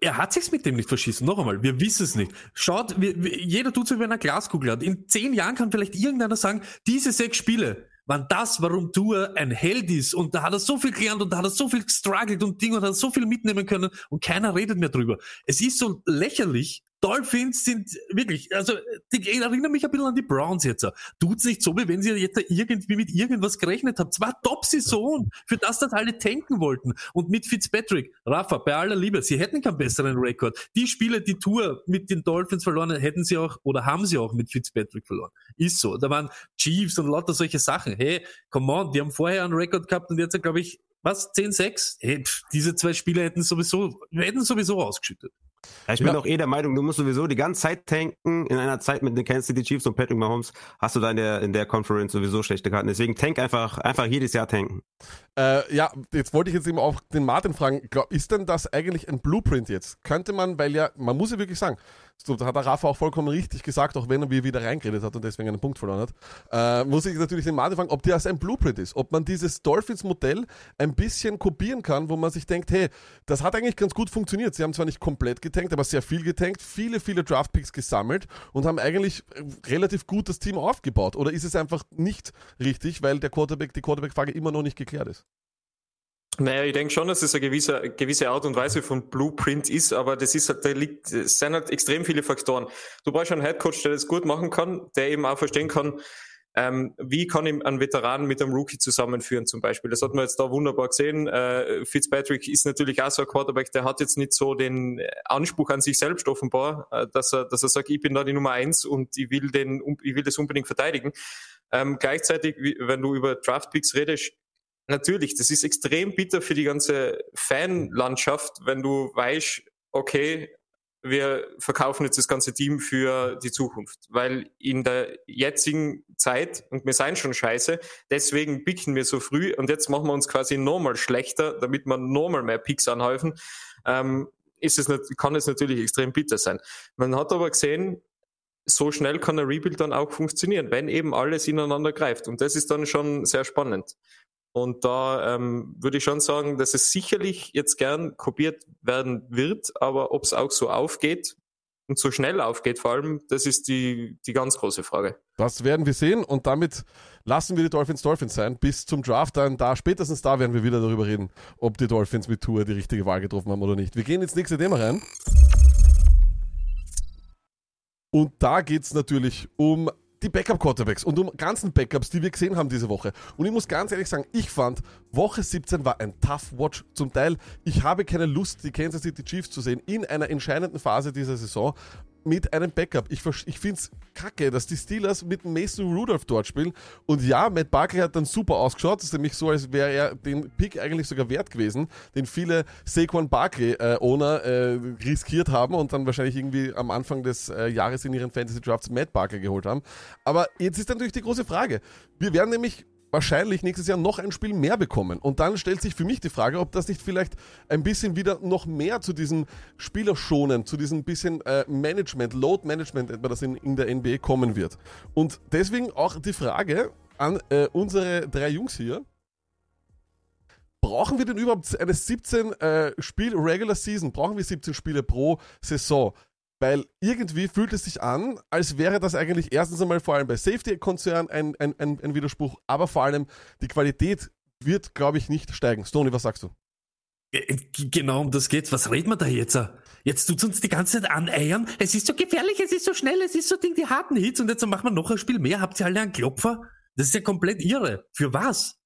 Er hat sich's mit dem nicht verschissen. Noch einmal, wir wissen es nicht. Schaut, wir, wir, jeder tut so, wenn er Glaskugel hat. In zehn Jahren kann vielleicht irgendeiner sagen, diese sechs Spiele waren das, warum Tour ein Held ist. Und da hat er so viel gelernt und da hat er so viel gestruggelt und Ding und hat so viel mitnehmen können und keiner redet mehr drüber. Es ist so lächerlich. Dolphins sind wirklich, also die erinnern mich ein bisschen an die Browns jetzt. Tut's nicht so, wie wenn sie jetzt irgendwie mit irgendwas gerechnet habt. Es war Top-Saison, für das das alle tanken wollten. Und mit Fitzpatrick, Rafa, bei aller Liebe, sie hätten keinen besseren Rekord. Die Spiele, die Tour mit den Dolphins verloren, hätten sie auch oder haben sie auch mit Fitzpatrick verloren. Ist so. Da waren Chiefs und lauter solche Sachen. Hey, come on, die haben vorher einen Rekord gehabt und jetzt, glaube ich, was, 10-6? Hey, pff, diese zwei Spiele hätten sowieso, hätten sowieso ausgeschüttet. Ja, ich Ja. bin auch eh der Meinung, du musst sowieso die ganze Zeit tanken. In einer Zeit mit den Kansas City Chiefs und Patrick Mahomes hast du da in der, in der Conference sowieso schlechte Karten. Deswegen tank einfach, einfach jedes Jahr tanken. Äh, ja, jetzt wollte ich jetzt eben auch den Martin fragen, glaub, ist denn das eigentlich ein Blueprint jetzt? Könnte man, weil ja, man muss ja wirklich sagen, so, da hat der Rafa auch vollkommen richtig gesagt, auch wenn er wieder reingeredet hat und deswegen einen Punkt verloren hat, äh, muss ich natürlich den Martin fragen, ob das ein Blueprint ist, ob man dieses Dolphins-Modell ein bisschen kopieren kann, wo man sich denkt, hey, das hat eigentlich ganz gut funktioniert. Sie haben zwar nicht komplett getankt, aber sehr viel getankt, viele, viele Draftpicks gesammelt und haben eigentlich relativ gut das Team aufgebaut. Oder ist es einfach nicht richtig, weil der Quarterback, die Quarterback-Frage immer noch nicht geklärt ist? Naja, ich denke schon, dass es eine gewisse, gewisse Art und Weise von Blueprint ist, aber das ist halt, da liegt, es sind halt extrem viele Faktoren. Du brauchst einen Headcoach, der das gut machen kann, der eben auch verstehen kann, ähm, wie kann ich einen Veteran mit einem Rookie zusammenführen zum Beispiel. Das hat man jetzt da wunderbar gesehen. Äh, Fitzpatrick ist natürlich auch so ein Quarterback, der hat jetzt nicht so den Anspruch an sich selbst offenbar, äh, dass er, dass er sagt, ich bin da die Nummer eins und ich will den, ich will das unbedingt verteidigen. Ähm, gleichzeitig, wenn du über Draftpicks redest, natürlich, das ist extrem bitter für die ganze Fanlandschaft, wenn du weißt, okay, wir verkaufen jetzt das ganze Team für die Zukunft, weil in der jetzigen Zeit, und wir seien schon scheiße, deswegen picken wir so früh und jetzt machen wir uns quasi nochmal schlechter, damit wir nochmal mehr Picks anhäufen, ähm, ist es, kann es natürlich extrem bitter sein. Man hat aber gesehen, so schnell kann ein Rebuild dann auch funktionieren, wenn eben alles ineinander greift. Und das ist dann schon sehr spannend. Und da ähm, würde ich schon sagen, dass es sicherlich jetzt gern kopiert werden wird, aber ob es auch so aufgeht und so schnell aufgeht vor allem, das ist die, die ganz große Frage. Das werden wir sehen und damit lassen wir die Dolphins Dolphins sein bis zum Draft. Dann da spätestens da werden wir wieder darüber reden, ob die Dolphins mit Tour die richtige Wahl getroffen haben oder nicht. Wir gehen ins nächste Thema rein. Und da geht es natürlich um die Backup-Quarterbacks und um ganzen Backups, die wir gesehen haben diese Woche. Und ich muss ganz ehrlich sagen, ich fand, Woche 17 war ein Tough Watch. Zum Teil, ich habe keine Lust, die Kansas City Chiefs zu sehen in einer entscheidenden Phase dieser Saison. Mit einem Backup. Ich, ich finde es kacke, dass die Steelers mit Mason Rudolph dort spielen. Und ja, Matt Barkley hat dann super ausgeschaut. Das ist nämlich so, als wäre er den Pick eigentlich sogar wert gewesen, den viele Saquon Barkley-Owner äh, riskiert haben und dann wahrscheinlich irgendwie am Anfang des äh, Jahres in ihren Fantasy Drafts Matt Barkley geholt haben. Aber jetzt ist natürlich die große Frage. Wir werden nämlich wahrscheinlich nächstes Jahr noch ein Spiel mehr bekommen. Und dann stellt sich für mich die Frage, ob das nicht vielleicht ein bisschen wieder noch mehr zu diesem Spielerschonen, zu diesem bisschen äh, Management, Load Management, etwa das in, in der NBA kommen wird. Und deswegen auch die Frage an äh, unsere drei Jungs hier. Brauchen wir denn überhaupt eine 17 äh, Spiel Regular Season? Brauchen wir 17 Spiele pro Saison? Weil irgendwie fühlt es sich an, als wäre das eigentlich erstens einmal vor allem bei Safety-Konzernen ein, ein, ein, ein Widerspruch, aber vor allem die Qualität wird, glaube ich, nicht steigen. Stoney, was sagst du? Äh, g- Genau um das geht's. Was reden wir da jetzt? Jetzt tut's uns die ganze Zeit aneiern. Es ist so gefährlich, es ist so schnell, es ist so Ding, die harten Hits und jetzt machen wir noch ein Spiel mehr. Habt ihr alle einen Klopfer? Das ist ja komplett irre. Für was?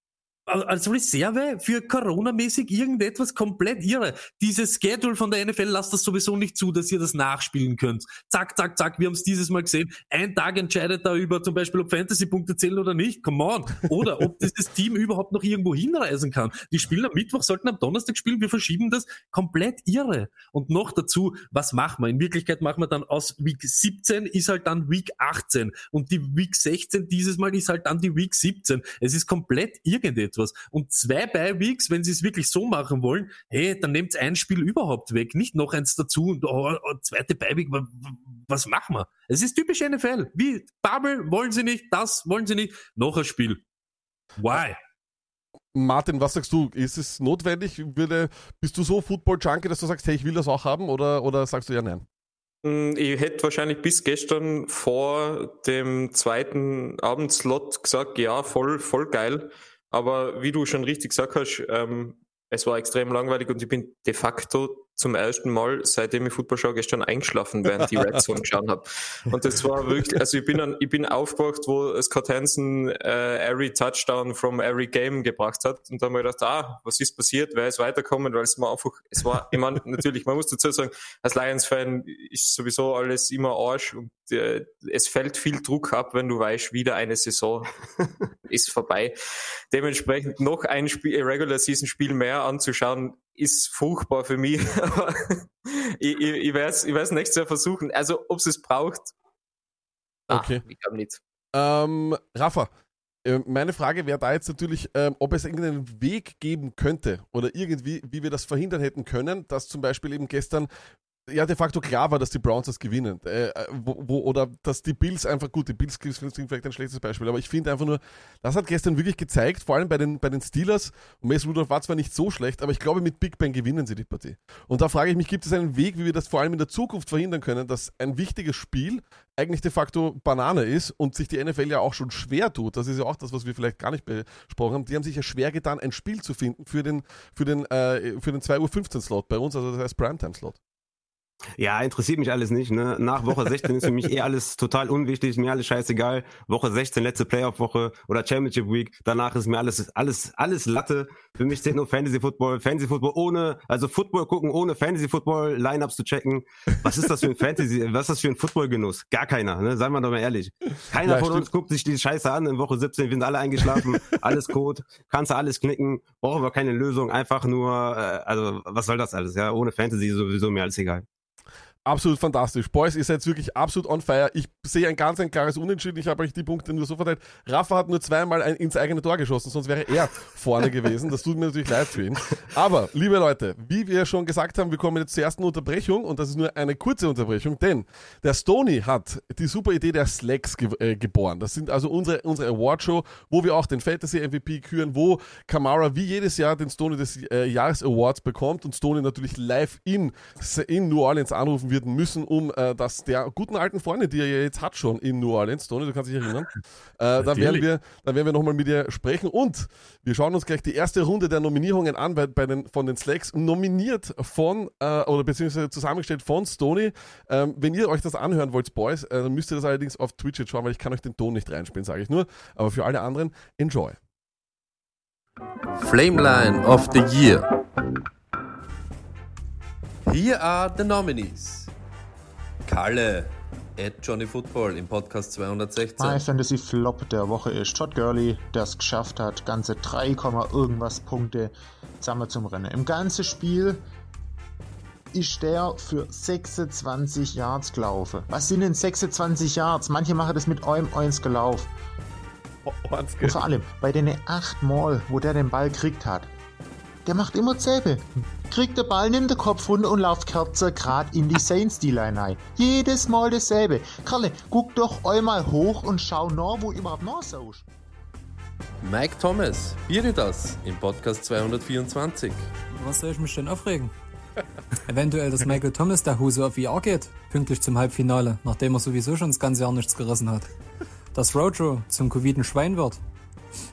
Al- Als Reserve für Corona-mäßig irgendetwas komplett irre. Dieses Schedule von der NFL lasst das sowieso nicht zu, dass ihr das nachspielen könnt. Zack, zack, zack, wir haben es dieses Mal gesehen. Ein Tag entscheidet da über zum Beispiel, ob Fantasy-Punkte zählen oder nicht. Come on. Oder ob dieses Team überhaupt noch irgendwo hinreisen kann. Die spielen am Mittwoch, sollten am Donnerstag spielen. Wir verschieben das. Komplett irre. Und noch dazu, was machen wir? In Wirklichkeit machen wir dann aus Week 17 ist halt dann Week 18. Und die Week 16 dieses Mal ist halt dann die Week 17. Es ist komplett irgendetwas. Und zwei Bye-Weeks, wenn sie es wirklich so machen wollen, hey, dann nehmt ein Spiel überhaupt weg. Nicht noch eins dazu und oh, oh, zweite Bye-Week. wa- wa- Was machen wir? Es ist typisch NFL. Wie Bubble wollen sie nicht, das wollen sie nicht. Noch ein Spiel. Why? Martin, was sagst du? Ist es notwendig? Würde, bist du so Football-Junkie, dass du sagst, hey, ich will das auch haben? Oder, oder sagst du ja nein? Mm, Ich hätte wahrscheinlich bis gestern vor dem zweiten Abendslot gesagt, ja, voll, voll geil. Aber wie du schon richtig gesagt hast, ähm, es war extrem langweilig und ich bin de facto zum ersten Mal, seitdem ich Football schaue, gestern eingeschlafen, während die Red Zone geschaut habe. Und das war wirklich, also ich bin, an, ich bin aufgewacht, wo Scott Hansen äh, every Touchdown from every game gebracht hat. Und dann habe ich gedacht, ah, was ist passiert? Wer ist weiterkommen? Weil es war einfach, es war, ich meine, natürlich, man muss dazu sagen, als Lions-Fan ist sowieso alles immer Arsch und äh, es fällt viel Druck ab, wenn du weißt, wieder eine Saison ist vorbei. Dementsprechend noch ein Spiel, Regular Season Spiel mehr anzuschauen, ist furchtbar für mich. Aber ich, ich, ich werde es ich werd's nächstes Jahr versuchen. Also, ob es braucht, ah, Okay. ich glaube nicht. Ähm, Rafa, äh, meine Frage wäre da jetzt natürlich, ähm, ob es irgendeinen Weg geben könnte oder irgendwie, wie wir das verhindern hätten können, dass zum Beispiel eben gestern ja de facto klar war, dass die Browns das gewinnen. Äh, äh, wo, wo, oder dass die Bills einfach, gut, die Bills sind vielleicht ein schlechtes Beispiel, aber ich finde einfach nur, das hat gestern wirklich gezeigt, vor allem bei den, bei den Steelers, und Mason Rudolph war zwar nicht so schlecht, aber ich glaube, mit Big Ben gewinnen sie die Partie. Und da frage ich mich, gibt es einen Weg, wie wir das vor allem in der Zukunft verhindern können, dass ein wichtiges Spiel eigentlich de facto Banane ist und sich die NFL ja auch schon schwer tut. Das ist ja auch das, was wir vielleicht gar nicht besprochen haben. Die haben sich ja schwer getan, ein Spiel zu finden für den, für den, äh, den 2.15 Uhr Slot bei uns, also das heißt Primetime Slot. Ja, interessiert mich alles nicht. Ne? Nach Woche 16 ist für mich eh alles total unwichtig, mir alles scheißegal. Woche 16, letzte Playoff-Woche oder Championship Week, danach ist mir alles, alles, alles Latte. Für mich zählt nur Fantasy Football, Fantasy Football ohne, also Football gucken, ohne Fantasy Football Lineups zu checken. Was ist das für ein Fantasy, was ist das für ein Footballgenuss? Gar keiner, ne? Seien wir doch mal ehrlich. Keiner Ja, von stimmt. uns guckt sich die Scheiße an in Woche 17, wir sind alle eingeschlafen, alles Code, kannst du alles knicken, brauchen wir keine Lösung, einfach nur, äh, also was soll das alles, ja? Ohne Fantasy sowieso mir alles egal. Absolut fantastisch. Boys, ihr seid wirklich absolut on fire. Ich sehe ein ganz ein klares Unentschieden. Ich habe euch die Punkte nur so verteilt. Rafa hat nur zweimal ein, ins eigene Tor geschossen, sonst wäre er vorne gewesen. Das tut mir natürlich leid für ihn. Aber, liebe Leute, wie wir schon gesagt haben, wir kommen jetzt zur ersten Unterbrechung und das ist nur eine kurze Unterbrechung, denn der Stony hat die super Idee der Slacks ge äh, geboren. Das sind also unsere, unsere Award-Show, wo wir auch den Fantasy-MVP küren, wo Kamara wie jedes Jahr den Stony des äh, Jahres Awards bekommt und Stony natürlich live in, in New Orleans anrufen wird müssen, um äh, das der guten alten Freunde, die er jetzt hat schon in New Orleans, Tony, du kannst dich erinnern, äh, da werden wir, da werden wir nochmal mit dir sprechen und wir schauen uns gleich die erste Runde der Nominierungen an bei, bei den, von den Slacks, nominiert von, äh, oder beziehungsweise zusammengestellt von Stony. Ähm, wenn ihr euch das anhören wollt, Boys, äh, dann müsst ihr das allerdings auf Twitch jetzt schauen, weil ich kann euch den Ton nicht reinspielen, sage ich nur. Aber für alle anderen, enjoy. Flameline of the Year. Here are the nominees Kalle, at Johnny Football im Podcast 216. Mein Fantasy Flop der Woche ist Todd Gurley, der es geschafft hat, ganze 3, irgendwas Punkte zusammen zum Rennen. Im ganzen Spiel ist der für 26 Yards gelaufen. Was sind denn 26 Yards? Manche machen das mit einem eins gelaufen. Und vor allem, bei den 8 Mal, wo der den Ball kriegt hat, der macht immer Zäbe. Kriegt der Ball, nimmt den Kopf runter und lauft Kerze grad in die Saints die Line ein. Jedes Mal dasselbe. Karle, guck doch einmal hoch und schau nach, wo überhaupt noch so ist. Mike Thomas, das im Podcast 224. Was soll ich mich denn aufregen? Eventuell, dass Michael Thomas der Hose auf VR geht, pünktlich zum Halbfinale, nachdem er sowieso schon das ganze Jahr nichts gerissen hat. Dass Rojo zum Covid Schwein wird.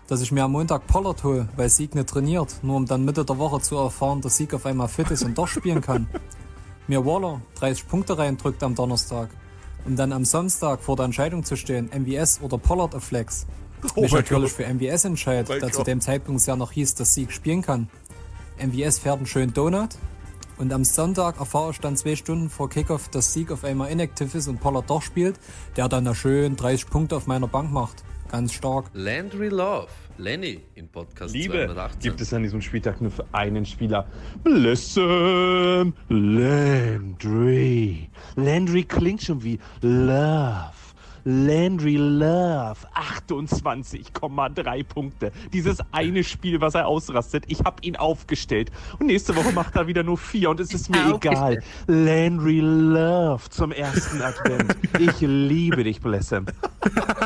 Dass ich mir am Montag Pollard hole, weil Sieg nicht trainiert, nur um dann Mitte der Woche zu erfahren, dass Sieg auf einmal fit ist und doch spielen kann. Mir Waller 30 Punkte reindrückt am Donnerstag, um dann am Samstag vor der Entscheidung zu stehen, MVS oder Pollard auf Flex. Oh mich natürlich Gott. für MVS entscheidet, da zu dem Zeitpunkt es ja noch hieß, dass Sieg spielen kann. MVS fährt einen schönen Donut und am Sonntag erfahre ich dann zwei Stunden vor Kickoff, dass Sieg auf einmal inaktiv ist und Pollard doch spielt, der dann da schön 30 Punkte auf meiner Bank macht. Ganz stark. Landry Love, Lenny im Podcast Liebe 218. gibt es an diesem Spieltag nur für einen Spieler. Listen, Landry. Landry klingt schon wie Love. Landry Love, 28,3 Punkte. Dieses eine Spiel, was er ausrastet, ich habe ihn aufgestellt. Und nächste Woche macht er wieder nur vier und es ist mir egal. Landry Love zum ersten Advent. Ich liebe dich, Blessem.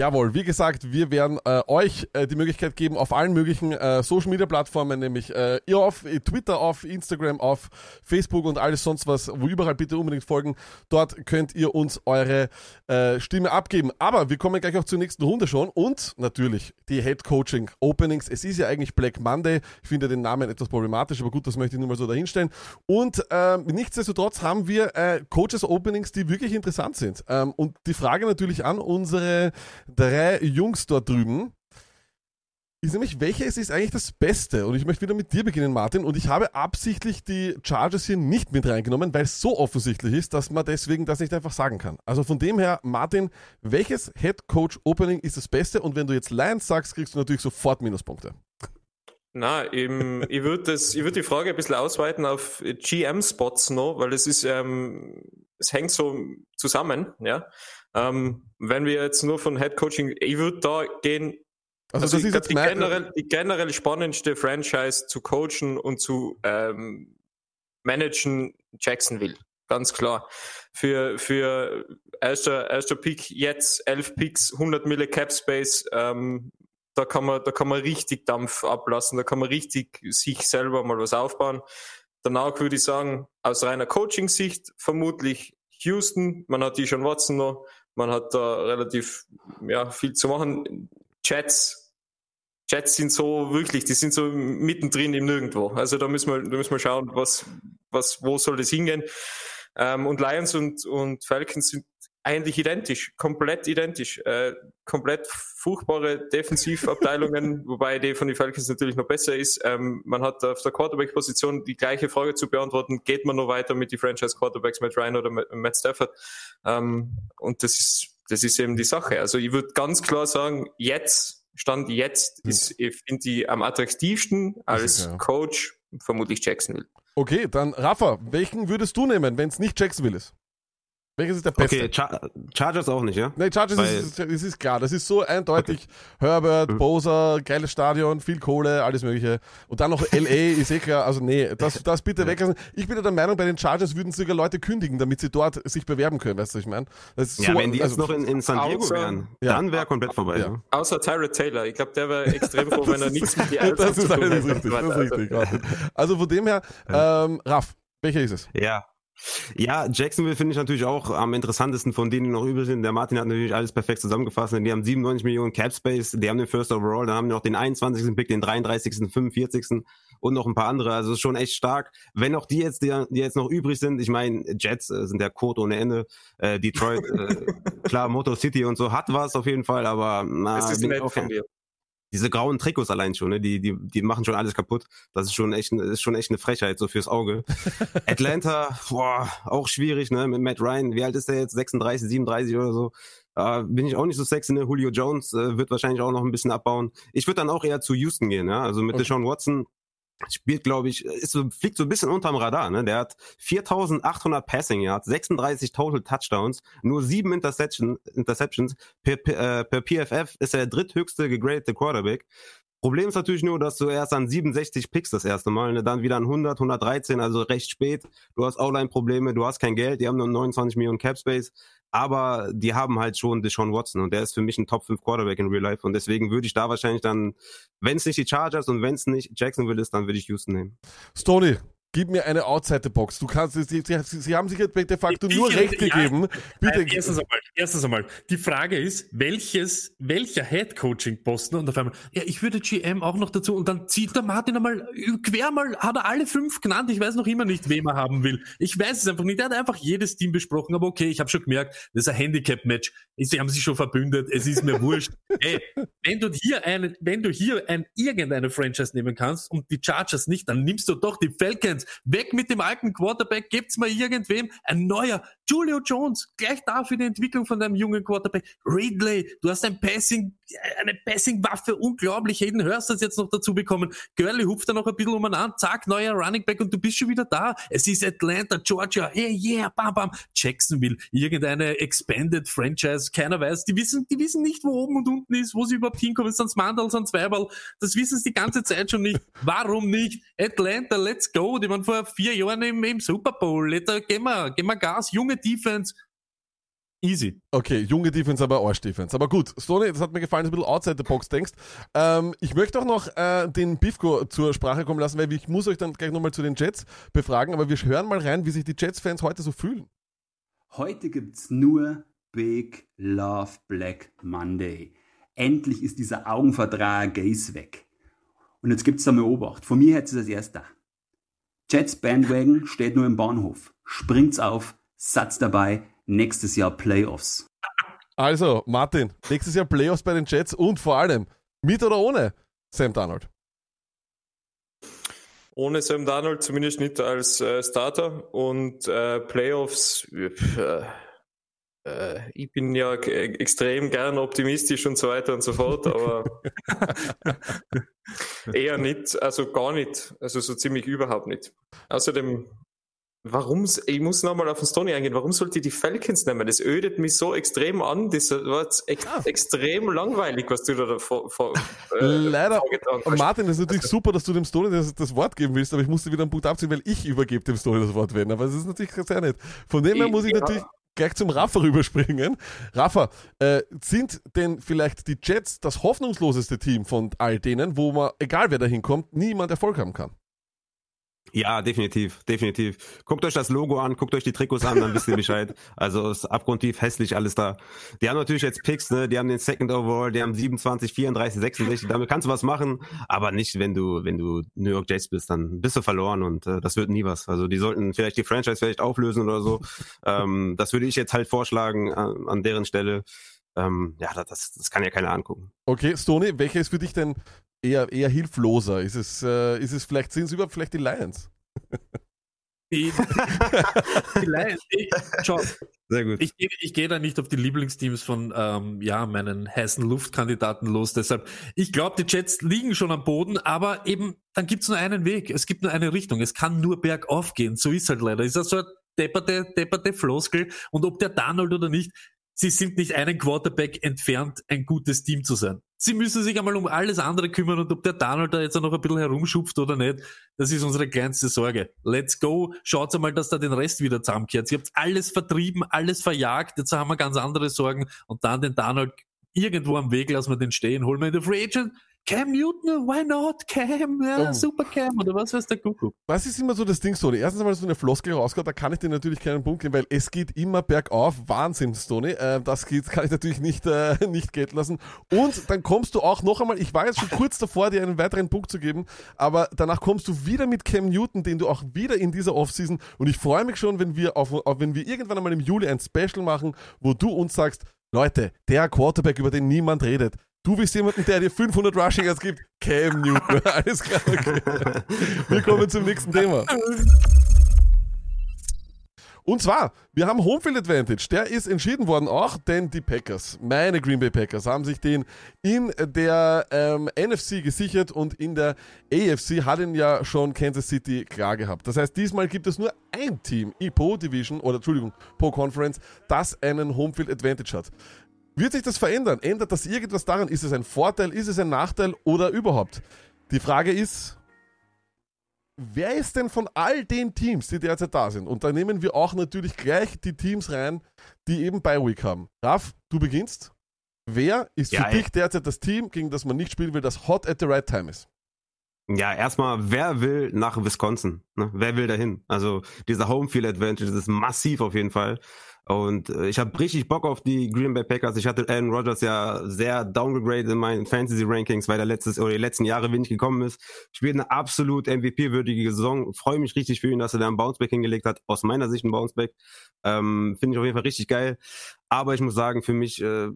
Jawohl, wie gesagt, wir werden äh, euch äh, die Möglichkeit geben, auf allen möglichen äh, Social Media Plattformen, nämlich äh, ihr auf äh, Twitter, auf Instagram, auf Facebook und alles sonst was, wo überall bitte unbedingt folgen. Dort könnt ihr uns eure äh, Stimme abgeben. Aber wir kommen gleich auch zur nächsten Runde schon und natürlich die Head Coaching Openings. Es ist ja eigentlich Black Monday. Ich finde den Namen etwas problematisch, aber gut, das möchte ich nur mal so dahinstellen. Und ähm, nichtsdestotrotz haben wir äh, Coaches Openings, die wirklich interessant sind. Ähm, und die Frage natürlich an unsere drei Jungs dort drüben ist nämlich, welches ist eigentlich das Beste? Und ich möchte wieder mit dir beginnen, Martin. Und ich habe absichtlich die Chargers hier nicht mit reingenommen, weil es so offensichtlich ist, dass man deswegen das nicht einfach sagen kann. Also von dem her, Martin, welches Head Coach Opening ist das Beste? Und wenn du jetzt Lions sagst, kriegst du natürlich sofort Minuspunkte. Na, ich würde würde die Frage ein bisschen ausweiten auf GM-Spots noch, weil es ist, ähm, es hängt so zusammen, ja. Ähm, wenn wir jetzt nur von Head Coaching, ich würde da gehen, Also, also, das ist jetzt die, generell, die generell spannendste Franchise zu coachen und zu ähm, managen Jacksonville. Ganz klar. Für, für erster, erster Pick jetzt, elf Picks, 100 Mille Cap Space, ähm, da kann man, da kann man richtig Dampf ablassen, da kann man richtig sich selber mal was aufbauen. Danach würde ich sagen, aus reiner Coaching-Sicht vermutlich Houston, man hat die schon Watson noch, man hat da relativ ja, viel zu machen. Jets, Jets sind so wirklich, die sind so mittendrin im Nirgendwo. Also da müssen wir, da müssen wir schauen, was, was, wo soll das hingehen. Ähm, und Lions und, und Falcons sind eigentlich identisch, komplett identisch, äh, komplett furchtbare Defensivabteilungen, wobei die von den Falcons natürlich noch besser ist. Ähm, man hat auf der Quarterback-Position die gleiche Frage zu beantworten, geht man noch weiter mit die Franchise-Quarterbacks, Matt Ryan oder Matt Stafford? Ähm, und das ist, das ist eben die Sache. Also ich würde ganz klar sagen, jetzt, Stand jetzt, ist, ich finde die am attraktivsten als ja. Coach vermutlich Jacksonville. Okay, dann Rafa, welchen würdest du nehmen, wenn es nicht Jacksonville ist? Welches ist der beste? Okay, Char Chargers auch nicht, ja? Nee, Chargers ist, ist, ist klar. Das ist so eindeutig. Herbert, Bosa, geiles Stadion, viel Kohle, alles Mögliche. Und dann noch LA, ist eh klar. Also nee, das, das bitte weglassen. Ich bin ja der Meinung, bei den Chargers würden sogar Leute kündigen, damit sie dort sich bewerben können. Weißt du, was ich meine? Ja, so, wenn die jetzt also- noch in, in San Diego außer- wären, Ja. dann wäre komplett vorbei. Ja. ne? Außer Tyrod Taylor. Ich glaube, der wäre extrem froh, wenn er nichts mit die das ist hätte. richtig. Das ist Also, richtig. Also von dem her, ähm, Raff, welcher ist es? Ja. Ja, Jacksonville finde ich natürlich auch am interessantesten von denen, die noch übrig sind. Der Martin hat natürlich alles perfekt zusammengefasst. Die haben 97 Millionen Cap Space, die haben den First Overall, dann haben die noch den 21. Pick, den 33., 45. und noch ein paar andere. Also ist schon echt stark. Wenn auch die jetzt, die, die jetzt noch übrig sind, ich meine, Jets äh, sind der Code ohne Ende. Äh, Detroit, äh, klar, Motor City und so hat was auf jeden Fall, aber na, Das ist bin ich nett von dir. Diese grauen Trikots allein schon, ne? die, die, die machen schon alles kaputt. Das ist schon echt, ist schon echt eine Frechheit, so fürs Auge. Atlanta, boah, auch schwierig, ne? Mit Matt Ryan, wie alt ist der jetzt? 36, 37 oder so. Äh, bin ich auch nicht so sexy, ne? Julio Jones äh, wird wahrscheinlich auch noch ein bisschen abbauen. Ich würde dann auch eher zu Houston gehen, ja. Also mit Okay. Deshaun Watson spielt, glaube ich, ist fliegt so ein bisschen unterm Radar, ne? Der hat 4800 Passing Yards, 36 Total Touchdowns, nur sieben Interception, Interceptions. Per, per, äh, per PFF ist er der dritthöchste gegradete Quarterback. Problem ist natürlich nur, dass du erst an 67 Picks das erste Mal, ne? dann wieder an 100, 113, also recht spät. Du hast Outline-Probleme, du hast kein Geld, die haben nur 29 Millionen Cap Space, aber die haben halt schon Deshaun Watson und der ist für mich ein Top 5 Quarterback in Real Life und deswegen würde ich da wahrscheinlich dann, wenn es nicht die Chargers und wenn es nicht Jacksonville ist, dann würde ich Houston nehmen. Stoney, gib mir eine Outside-Box. Du kannst, sie, sie, sie, haben sich jetzt de facto nur Ich- recht ja, gegeben. Bitte. Äh, erstens, einmal, erstens einmal, die Frage ist, welches, welcher Head-Coaching-Posten und auf einmal, ja, ich würde GM auch noch dazu und dann zieht der Martin einmal quer mal, hat er alle fünf genannt, ich weiß noch immer nicht, wen er haben will. Ich weiß es einfach nicht, er hat einfach jedes Team besprochen, aber okay, ich habe schon gemerkt, das ist ein Handicap-Match, sie haben sich schon verbündet, es ist mir wurscht. Ey, wenn du hier einen, wenn du hier ein, irgendeine Franchise nehmen kannst und die Chargers nicht, dann nimmst du doch die Falcons. Weg mit dem alten Quarterback, gibt's mal irgendwem ein neuer. Julio Jones, gleich da für die Entwicklung von deinem jungen Quarterback. Ridley, du hast ein Passing, eine Passing-Waffe, unglaublich. Hayden Hurst hat jetzt noch dazu bekommen. Gurley hupft da noch ein bisschen umeinander, zack, neuer Running Back und du bist schon wieder da. Es ist Atlanta, Georgia, hey, yeah, bam, bam. Jacksonville, irgendeine expanded Franchise, keiner weiß. Die wissen, die wissen nicht, wo oben und unten ist, wo sie überhaupt hinkommen. Sind's Mandel, sind's Weiberl. Das wissen sie die ganze Zeit schon nicht. Warum nicht? Atlanta, let's go. Die waren vor vier Jahren im, im Super Bowl. Jetzt, äh, gehen wir, gehen wir Gas. Junge Defense. Easy. Okay, junge Defense, aber Arsch-Defense. Aber gut, Stoney, das hat mir gefallen, dass du ein bisschen outside the box denkst. Ähm, ich möchte auch noch äh, den Bifko zur Sprache kommen lassen, weil ich muss euch dann gleich nochmal zu den Jets befragen, aber wir hören mal rein, wie sich die Jets-Fans heute so fühlen. Heute gibt's nur Big Love Black Monday. Endlich ist dieser Augenvertrag Gaze weg. Und jetzt gibt's da mal Obacht. Von mir hätte es das erst da. Jets Bandwagon steht nur im Bahnhof. Springt's auf, Satz dabei, nächstes Jahr Playoffs. Also, Martin, nächstes Jahr Playoffs bei den Jets und vor allem mit oder ohne Sam Darnold. Ohne Sam Darnold zumindest nicht als äh, Starter und äh, Playoffs. Äh, äh, ich bin ja g- extrem gern optimistisch und so weiter und so fort, aber eher nicht, also gar nicht, also so ziemlich überhaupt nicht. Außerdem, warum, ich muss nochmal auf den Stoney eingehen, warum sollte ich die Falcons nehmen? Das ödet mich so extrem an, das war jetzt echt extrem langweilig, was du da davor, vor, äh, Leider. Martin, das ist natürlich super, dass du dem Stoney das, das Wort geben willst, aber ich musste wieder einen Punkt abziehen, weil ich übergebe dem Stoney das Wort werden. Aber es ist natürlich sehr nett. Von dem her muss ich Ja. natürlich gleich zum Rafa rüberspringen. Rafa, äh, sind denn vielleicht die Jets das hoffnungsloseste Team von all denen, wo man, egal wer da hinkommt, niemand Erfolg haben kann? Ja, definitiv, definitiv. Guckt euch das Logo an, guckt euch die Trikots an, dann wisst ihr Bescheid. Also ist abgrundtief hässlich alles da. Die haben natürlich jetzt Picks, ne? Die haben den Second Overall, die haben 27, 34, 66. Damit kannst du was machen, aber nicht, wenn du, wenn du New York Jets bist, dann bist du verloren und äh, das wird nie was. Also die sollten vielleicht die Franchise vielleicht auflösen oder so. ähm, das würde ich jetzt halt vorschlagen an, an deren Stelle. Ähm, ja, das, das kann ja keiner angucken. Okay, Stoney, welcher ist für dich denn eher, eher hilfloser? Ist es, äh, ist es vielleicht, sind es überhaupt vielleicht die Lions? Die, die Lions, ich, schau, Sehr gut. ich, gehe- ich gehe da nicht auf die Lieblingsteams von ähm, ja, meinen heißen Luftkandidaten los. Deshalb, ich glaube, die Jets liegen schon am Boden, aber eben, dann gibt's nur einen Weg. Es gibt nur eine Richtung. Es kann nur bergauf gehen. So ist halt leider. Ist das so eine depperte, depperte Floskel. Und ob der Darnold oder nicht, sie sind nicht einen Quarterback entfernt, ein gutes Team zu sein. Sie müssen sich einmal um alles andere kümmern und ob der Donald da jetzt noch ein bisschen herumschupft oder nicht, das ist unsere kleinste Sorge. Let's go. Schaut einmal, dass da den Rest wieder zusammenkehrt. Ihr habt alles vertrieben, alles verjagt. Jetzt haben wir ganz andere Sorgen und dann den Donald irgendwo am Weg lassen wir den stehen, holen wir in der Free Agent. Cam Newton, why not? Cam, ja, Oh. super Cam oder was weiß der Kuckuck. Das ist immer so das Ding, Stoney. Erstens einmal so eine Floskel rausgeht, da kann ich dir natürlich keinen Punkt geben, weil es geht immer bergauf. Wahnsinn, Stoney. Äh, das geht, kann ich natürlich nicht, äh, nicht gelten lassen. Und dann kommst du auch noch einmal, ich war jetzt schon kurz davor, dir einen weiteren Punkt zu geben, aber danach kommst du wieder mit Cam Newton, den du auch wieder in dieser Offseason, und ich freue mich schon, wenn wir, auf, auf, wenn wir irgendwann einmal im Juli ein Special machen, wo du uns sagst, Leute, der Quarterback, über den niemand redet, Du bist jemanden, der dir 500 Rushing Yards gibt. Cam Newton. Alles klar. Okay. Wir kommen zum nächsten Thema. Und zwar, wir haben Homefield Advantage. Der ist entschieden worden auch, denn die Packers, meine Green Bay Packers, haben sich den in der ähm, NFC gesichert und in der AFC hat ihn ja schon Kansas City klar gehabt. Das heißt, diesmal gibt es nur ein Team, Pro Division oder Entschuldigung, Pro Conference, das einen Homefield Advantage hat. Wird sich das verändern? Ändert das irgendwas daran? Ist es ein Vorteil? Ist es ein Nachteil oder überhaupt? Die Frage ist, wer ist denn von all den Teams, die derzeit da sind? Und da nehmen wir auch natürlich gleich die Teams rein, die eben bei Week haben. Raf, du beginnst. Wer ist Ja, für dich derzeit das Team, gegen das man nicht spielen will, das hot at the right time ist? Ja, erstmal, wer will nach Wisconsin? Ne? Wer will dahin? Also dieser Homefield Advantage das ist massiv auf jeden Fall. Und äh, ich habe richtig Bock auf die Green Bay Packers. Ich hatte Aaron Rodgers ja sehr downgegradet in meinen Fantasy Rankings, weil er letztes oder die letzten Jahre wenig gekommen ist. Spielt eine absolut MVP-würdige Saison. Freue mich richtig für ihn, dass er da einen Bounceback hingelegt hat. Aus meiner Sicht ein Bounceback. Ähm, Finde ich auf jeden Fall richtig geil. Aber ich muss sagen, für mich, äh,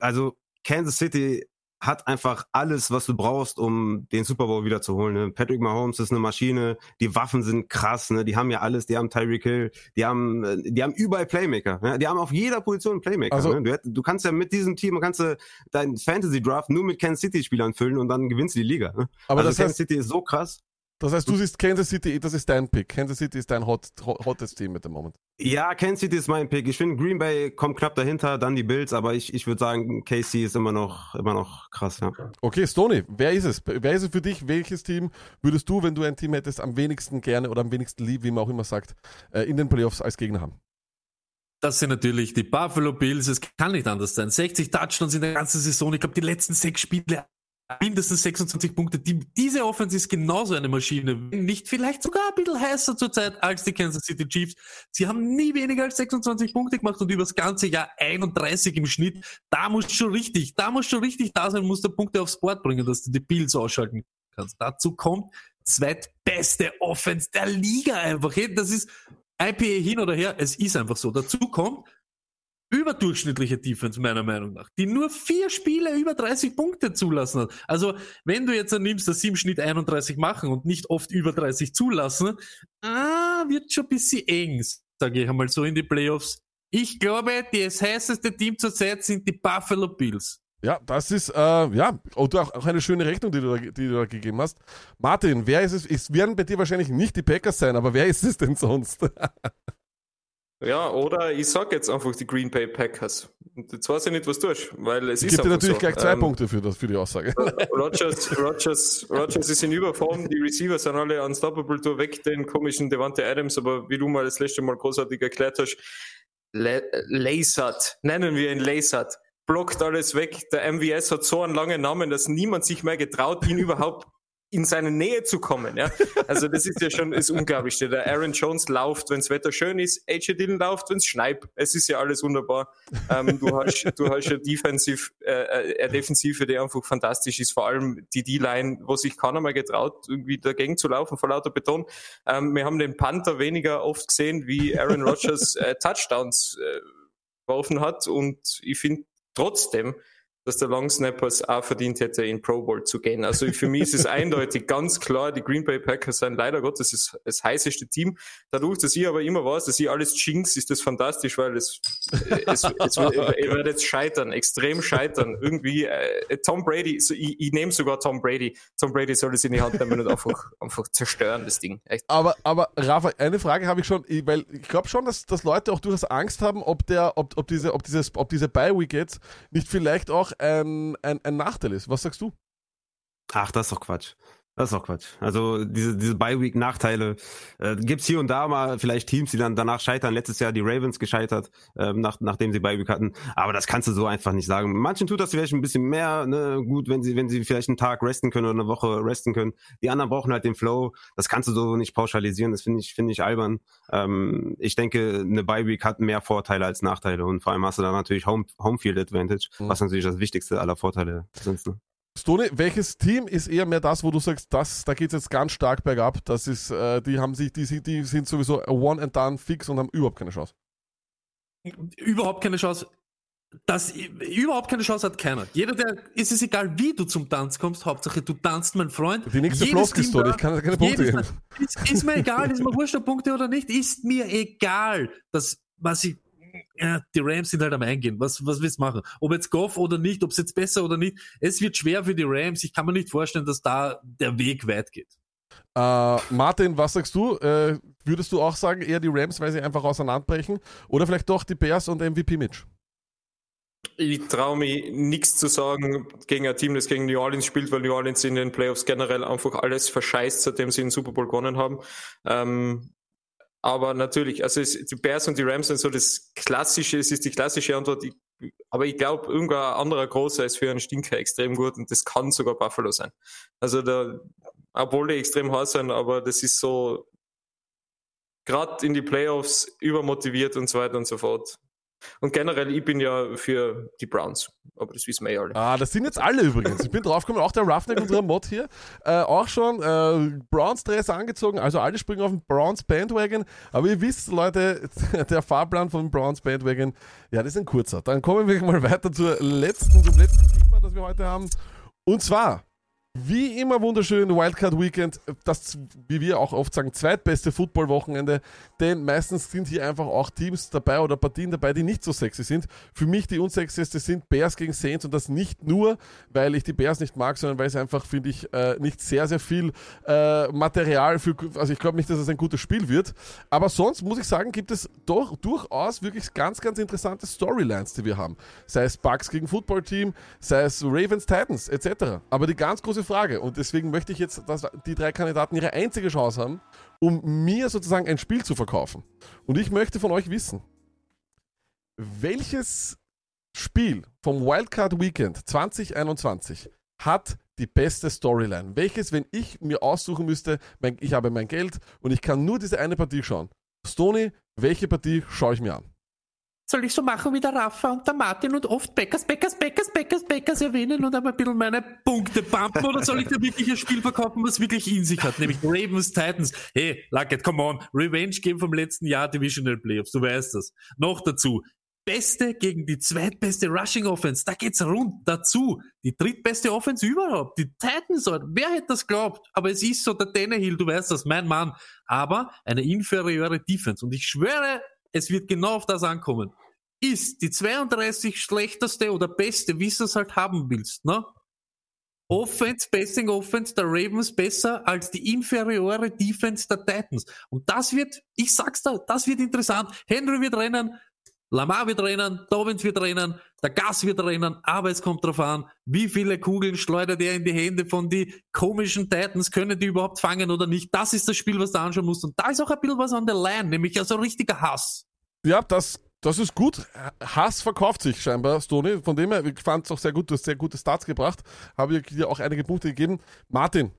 also Kansas City hat einfach alles, was du brauchst, um den Super Bowl wieder zu holen. Ne? Patrick Mahomes ist eine Maschine, die Waffen sind krass, ne? die haben ja alles, die haben Tyreek Hill, die haben, äh, die haben überall Playmaker, ne? die haben auf jeder Position Playmaker. Also- ne? du, du kannst ja mit diesem Team, kannst du deinen Fantasy Draft nur mit Kansas City Spielern füllen und dann gewinnst du die Liga. Ne? Aber also das Kansas heißt, City ist so krass. Das heißt, du siehst Kansas City, das ist dein Pick. Kansas City ist dein hot, hot, hottest Team mit dem Moment. Ja, Kansas City ist mein Pick. Ich finde Green Bay kommt knapp dahinter, dann die Bills, aber ich, ich würde sagen, KC ist immer noch, immer noch krass, ja. Okay, Stoney, wer ist es? Wer ist es für dich? Welches Team würdest du, wenn du ein Team hättest, am wenigsten gerne oder am wenigsten lieb, wie man auch immer sagt, äh, in den Playoffs als Gegner haben? Das sind natürlich die Buffalo Bills. Es kann nicht anders sein. 60 Touchdowns in der ganzen Saison. Ich glaube, die letzten sechs Spiele mindestens 26 Punkte. Die, diese Offense ist genauso eine Maschine. Nicht vielleicht sogar ein bisschen heißer zurzeit als die Kansas City Chiefs. Sie haben nie weniger als 26 Punkte gemacht und über das ganze Jahr 31 im Schnitt. Da muss schon richtig, da muss schon richtig da sein, muss der Punkte aufs Board bringen, dass du die Bills ausschalten kannst. Dazu kommt zweitbeste Offense der Liga einfach. Das ist IPA hin oder her, es ist einfach so. Dazu kommt überdurchschnittliche Defense, meiner Meinung nach, die nur vier Spiele über 30 Punkte zulassen hat. Also, wenn du jetzt nimmst, dass sie im Schnitt 31 machen und nicht oft über 30 zulassen, ah, wird schon ein bisschen eng, sage ich einmal so in die Playoffs. Ich glaube, das heißeste Team zurzeit sind die Buffalo Bills. Ja, das ist, äh, ja, und auch auch eine schöne Rechnung, die du, da, die du da gegeben hast. Martin, wer ist es? Es werden bei dir wahrscheinlich nicht die Packers sein, aber wer ist es denn sonst? Ja, oder ich sag jetzt einfach die Green Bay Packers. Und jetzt weiß ich nicht, was tust, weil es Ich ist gebe dir natürlich so. gleich zwei Ähm, Punkte für, das, für die Aussage. Rogers, Rogers, Rogers ist in Überform, die Receiver sind alle unstoppable, du weg den komischen Devante Adams, aber wie du mal das letzte Mal großartig erklärt hast, Le Lasat, nennen wir ihn Lasat, blockt alles weg. Der MVS hat so einen langen Namen, dass niemand sich mehr getraut, ihn überhaupt in seine Nähe zu kommen. Ja? Also das ist ja schon das Unglaublichste. Der Aaron Jones läuft, wenns Wetter schön ist, AJ Dillon läuft, wenn's schneit. Es ist ja alles wunderbar. Ähm, du hast, du hast ja äh, äh, eine Defensive, die einfach fantastisch ist. Vor allem die D-Line, wo sich keiner mehr getraut, irgendwie dagegen zu laufen vor lauter Beton. Ähm, wir haben den Panther weniger oft gesehen, wie Aaron Rodgers äh, Touchdowns äh, geworfen hat. Und ich finde trotzdem, dass der Long Snapper es auch verdient hätte, in Pro Bowl zu gehen. Also für mich ist es eindeutig ganz klar, die Green Bay Packers sind leider Gottes das, das heißeste Team. Dadurch, dass ich aber immer weiß, dass ich alles jinx, ist das fantastisch, weil es, es, es, wird- ich werde jetzt scheitern, extrem scheitern. Irgendwie, äh, Tom Brady, so, ich, ich nehme sogar Tom Brady. Tom Brady soll es in die Hand nehmen und einfach, einfach zerstören, das Ding. Echt. Aber, aber Rafa, eine Frage habe ich schon, weil ich glaube schon, dass, dass Leute auch durchaus Angst haben, ob der, ob, ob diese, ob dieses, ob diese Bye-Week jetzt nicht vielleicht auch ein, ein, ein Nachteil ist. Was sagst du? Ach, das ist doch Quatsch. Das ist doch Quatsch. Also diese, diese Bye-Week-Nachteile äh, gibt's hier und da mal vielleicht Teams, die dann danach scheitern. Letztes Jahr die Ravens gescheitert, ähm, nach, nachdem sie Bye-Week hatten. Aber das kannst du so einfach nicht sagen. Manchen tut das vielleicht ein bisschen mehr ne, gut, wenn sie, wenn sie vielleicht einen Tag resten können oder eine Woche resten können. Die anderen brauchen halt den Flow. Das kannst du so nicht pauschalisieren. Das finde ich, finde ich albern. Ähm, ich denke, eine Bye-Week hat mehr Vorteile als Nachteile. Und vor allem hast du da natürlich Home, Homefield Advantage, Mhm. was natürlich das wichtigste aller Vorteile sind. Ne? Stone, welches Team ist eher mehr das, wo du sagst, das, da geht es jetzt ganz stark bergab, das ist, äh, die haben sich, die, sind- die sind sowieso one and done fix und haben überhaupt keine Chance. Überhaupt keine Chance. dass überhaupt keine Chance hat keiner. Jeder, der, ist es egal, wie du zum Tanz kommst, Hauptsache du tanzt, mein Freund. Die nächste Floskel-Story, ich kann keine Punkte geben. Ist, ist, mir egal, ist mir wurscht, ob Punkte oder nicht, ist mir egal. Das, was ich, ja, die Rams sind halt am Eingehen. Was, was willst du machen? Ob jetzt Goff oder nicht, ob es jetzt besser oder nicht. Es wird schwer für die Rams. Ich kann mir nicht vorstellen, dass da der Weg weit geht. Äh, Martin, was sagst du? Äh, würdest du auch sagen, eher die Rams, weil sie einfach auseinanderbrechen? Oder vielleicht doch die Bears und MVP Mitch? Ich traue mich nichts zu sagen gegen ein Team, das gegen New Orleans spielt, weil New Orleans in den Playoffs generell einfach alles verscheißt, seitdem sie den Super Bowl gewonnen haben. Ähm, aber natürlich, also es, die Bears und die Rams sind so das Klassische, es ist die klassische Antwort. Ich, aber ich glaube, irgendein anderer Großer ist für einen Stinker extrem gut und das kann sogar Buffalo sein. Also da, obwohl die extrem heiß sind, aber das ist so gerade in die Playoffs übermotiviert und so weiter und so fort. Und generell, ich bin ja für die Browns. Aber das wissen wir ja alle. Ah, das sind jetzt alle übrigens. Ich bin draufgekommen, auch der Roughneck, unserer Mod hier, äh, auch schon äh, Browns-Dress angezogen. Also alle springen auf den Browns-Bandwagon. Aber ihr wisst, Leute, der Fahrplan von Browns Bandwagon, ja, das ist ein kurzer. Dann kommen wir mal weiter zur letzten, zum letzten Thema, das wir heute haben. Und zwar wie immer wunderschön Wildcard Weekend, das, wie wir auch oft sagen, zweitbeste Football-Wochenende, denn meistens sind hier einfach auch Teams dabei oder Partien dabei, die nicht so sexy sind. Für mich die unsexieste sind Bears gegen Saints und das nicht nur, weil ich die Bears nicht mag, sondern weil es einfach, finde ich, äh, nicht sehr, sehr viel äh, Material für, also ich glaube nicht, dass es ein gutes Spiel wird, aber sonst muss ich sagen, gibt es doch durchaus wirklich ganz, ganz interessante Storylines, die wir haben. Sei es Bucks gegen Football-Team, sei es Ravens, Titans, etc. Aber die ganz große Frage. Und deswegen möchte ich jetzt, dass die drei Kandidaten ihre einzige Chance haben, um mir sozusagen ein Spiel zu verkaufen. Und ich möchte von euch wissen, welches Spiel vom Wildcard Weekend 2021 hat die beste Storyline? Welches, wenn ich mir aussuchen müsste, mein, ich habe mein Geld und ich kann nur diese eine Partie schauen. Stony, welche Partie schaue ich mir an? Soll ich so machen wie der Rafa und der Martin und oft Beckers, Beckers, Beckers, Beckers, Beckers erwähnen und einmal ein bisschen meine Punkte pumpen oder soll ich da wirklich ein Spiel verkaufen, was wirklich in sich hat, nämlich Ravens, Titans. Hey, Luckett, come on, Revenge Game vom letzten Jahr, Divisional Playoffs, du weißt das. Noch dazu, Beste gegen die zweitbeste Rushing Offense, da geht's rund dazu. Die drittbeste Offense überhaupt, die Titans, wer hätte das glaubt? Aber es ist so, der Tannehill, du weißt das, mein Mann. Aber eine inferieure Defense und ich schwöre, es wird genau auf das ankommen. Ist die 32 schlechteste oder beste, wie du es halt haben willst, ne? Offense, Passing Offense der Ravens besser als die inferiore Defense der Titans. Und das wird, ich sag's da, das wird interessant. Henry wird rennen, Lamar wird rennen, Dobbins wird rennen, der Gas wird rennen, aber es kommt darauf an, wie viele Kugeln schleudert er in die Hände von die komischen Titans, können die überhaupt fangen oder nicht. Das ist das Spiel, was du anschauen musst. Und da ist auch ein bisschen was an der Line, nämlich also richtiger Hass. Ja, das, das ist gut. Hass verkauft sich scheinbar, Stony. Von dem her, ich fand es auch sehr gut, du hast sehr gute Starts gebracht. Habe dir auch einige Punkte gegeben. Martin,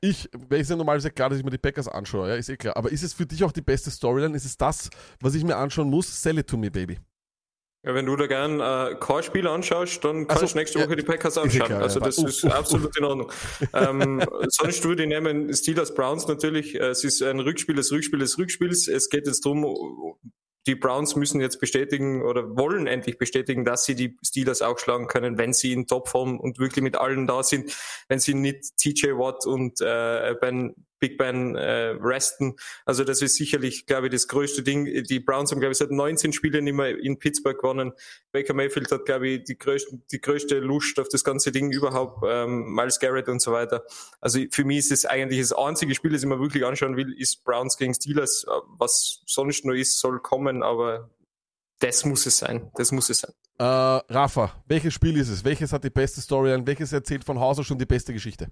ich, weil ich ja normalerweise klar, dass ich mir die Packers anschaue, ja, ist eh klar. Aber ist es für dich auch die beste Storyline? Ist es das, was ich mir anschauen muss? Sell it to me, baby. Ja, wenn du da gern äh, Core-Spiel anschaust, dann kannst also, du nächste Woche ja, die Packers anschauen. Klar, also das ja. ist uh, absolut in Ordnung. ähm, sonst würde ich nehmen Steelers Browns natürlich. Es ist ein Rückspiel des Rückspiels des Rückspiels. Es geht jetzt darum, die Browns müssen jetzt bestätigen oder wollen endlich bestätigen, dass sie die Steelers auch schlagen können, wenn sie in Topform und wirklich mit allen da sind, wenn sie nicht TJ Watt und äh, Ben Big Ben äh, resten. Also das ist sicherlich, glaube ich, das größte Ding. Die Browns haben, glaube ich, seit 19 Spielen immer in Pittsburgh gewonnen. Baker Mayfield hat, glaube ich, die größte, die größte Lust auf das ganze Ding überhaupt. Ähm, Miles Garrett und so weiter. Also für mich ist es eigentlich das einzige Spiel, das ich mir wirklich anschauen will, ist Browns gegen Steelers. Was sonst noch ist, soll kommen, aber das muss es sein. Das muss es sein. Äh, Rafa, welches Spiel ist es? Welches hat die beste Story und welches erzählt von Haus aus schon die beste Geschichte?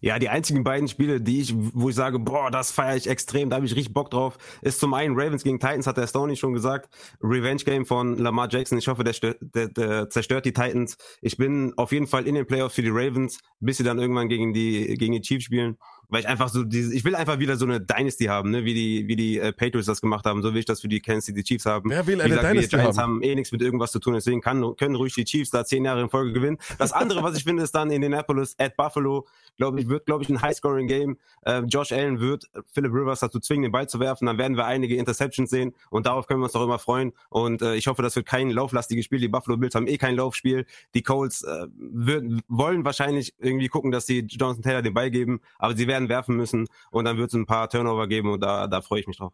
Ja, die einzigen beiden Spiele, die ich, wo ich sage, boah, das feiere ich extrem, da habe ich richtig Bock drauf, ist zum einen Ravens gegen Titans, hat der Stoney schon gesagt. Revenge Game von Lamar Jackson. Ich hoffe, der, der, der zerstört die Titans. Ich bin auf jeden Fall in den Playoffs für die Ravens, bis sie dann irgendwann gegen die, gegen die Chiefs spielen. Weil ich einfach so dieses, ich will einfach wieder so eine Dynasty haben, ne, wie die, wie die äh, Patriots das gemacht haben, so will ich das für die Kansas City Chiefs haben. Wer will Wie eine gesagt, Dynasty die Giants haben? haben eh nichts mit irgendwas zu tun, deswegen kann, können ruhig die Chiefs da zehn Jahre in Folge gewinnen. Das andere, was ich finde, ist dann Indianapolis at Buffalo, glaube ich, wird, glaube ich, ein High-Scoring-Game. Äh, Josh Allen wird Philip Rivers dazu zwingen, den Ball zu werfen, dann werden wir einige Interceptions sehen und darauf können wir uns doch immer freuen und äh, ich hoffe, das wird kein lauflastiges Spiel. Die Buffalo Bills haben eh kein Laufspiel. Die Colts äh, würden, wollen wahrscheinlich irgendwie gucken, dass sie Jonathan Taylor den Ball geben, aber sie werden werfen müssen und dann wird es ein paar Turnover geben und da, da freue ich mich drauf.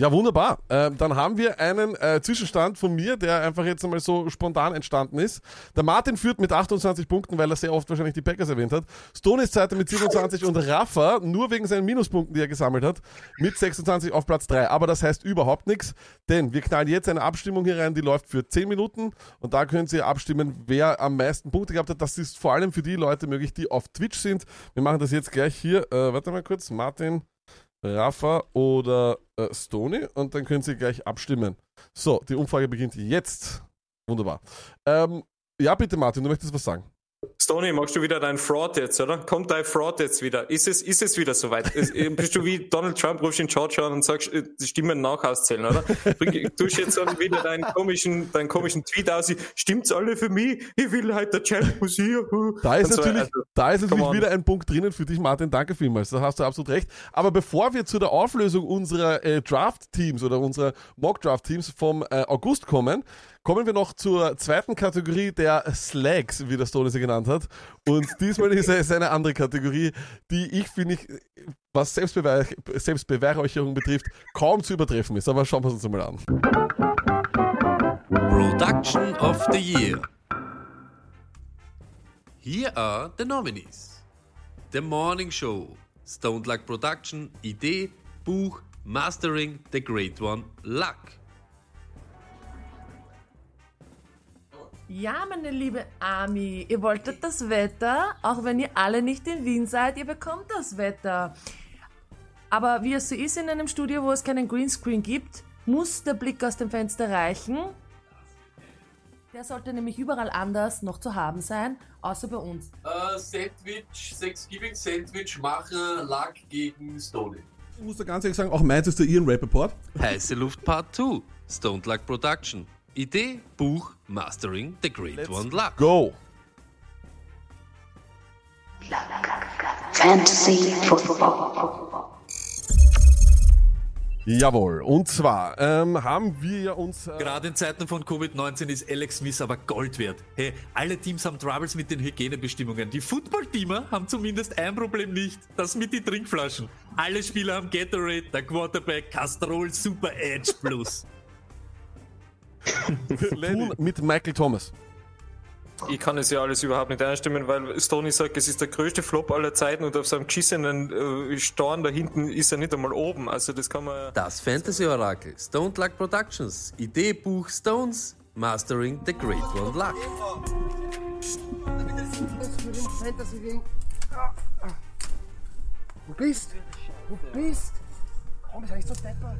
Ja, wunderbar. Ähm, dann haben wir einen äh, Zwischenstand von mir, der einfach jetzt einmal so spontan entstanden ist. Der Martin führt mit 28 Punkten, weil er sehr oft wahrscheinlich die Packers erwähnt hat. Stone ist Zweiter mit 27 und Rafa, nur wegen seinen Minuspunkten, die er gesammelt hat, mit 26 auf Platz 3. Aber das heißt überhaupt nichts, denn wir knallen jetzt eine Abstimmung hier rein, die läuft für 10 Minuten und da können Sie abstimmen, wer am meisten Punkte gehabt hat. Das ist vor allem für die Leute möglich, die auf Twitch sind. Wir machen das jetzt gleich hier. Äh, warte mal kurz, Martin. Rafa oder äh, Stony und dann können Sie gleich abstimmen. So, die Umfrage beginnt jetzt. Wunderbar. Ähm, ja, bitte Martin, du möchtest was sagen. Stoney, machst du wieder dein Fraud jetzt, oder? Kommt dein Fraud jetzt wieder? Ist es, ist es wieder soweit? Äh, bist du wie Donald Trump, rufst in Georgia an und sagst, äh, die Stimmen nachauszählen, oder? Bring, tust jetzt dann wieder deinen komischen, deinen komischen Tweet aus, stimmt's alle für mich? Ich will halt der Champ muss hier. Da ist so, natürlich, also, da ist natürlich wieder ein Punkt drinnen für dich, Martin. Danke vielmals. Da hast du absolut recht. Aber bevor wir zu der Auflösung unserer äh, Draft-Teams oder unserer Mock-Draft-Teams vom äh, August kommen, kommen wir noch zur zweiten Kategorie der Slags, wie der Stone sie genannt hat. Und diesmal ist es eine andere Kategorie, die ich, finde ich, was Selbstbeweih Selbstbeweihräucherung betrifft, kaum zu übertreffen ist. Aber schauen wir uns das mal an. Production of the Year. Here are the nominees. The Morning Show, Stoned Luck Production, Idee, Buch, Mastering, The Great One, Luck. Ja, meine liebe Ami, ihr wolltet das Wetter, auch wenn ihr alle nicht in Wien seid, ihr bekommt das Wetter. Aber wie es so ist in einem Studio, wo es keinen Greenscreen gibt, muss der Blick aus dem Fenster reichen. Der sollte nämlich überall anders noch zu haben sein, außer bei uns. Äh, Sandwich, Thanksgiving Sandwich Macher, Luck gegen Stony. Ich muss da ganz ehrlich sagen, auch meins ist der Ian Rappaport. Heiße Luft Part 2, Stoned Luck Production. Idee, Buch, Mastering, The Great One, Luck. Go! Fantasy Football. Jawohl. Und zwar ähm, haben wir ja uns. Äh, Gerade in Zeiten von Covid-19 ist Alex Smith aber Gold wert. Hey, alle Teams haben Troubles mit den Hygienebestimmungen. Die Football-Teamer haben zumindest ein Problem nicht, das mit den Trinkflaschen. Alle Spieler haben Gatorade, der Quarterback Castrol Super Edge Plus. tun mit Michael Thomas. Ich kann es ja alles überhaupt nicht einstimmen, weil Stoney sagt, es ist der größte Flop aller Zeiten und auf seinem geschissenen äh, Storn da hinten ist er nicht einmal oben. Also das kann man. Das Fantasy-Orakel, Stoned Luck Productions. Idee, Buch, Stones, Mastering, The Great One, Luck. Wo bist? Wo bist? Komm, ist eigentlich so deppert.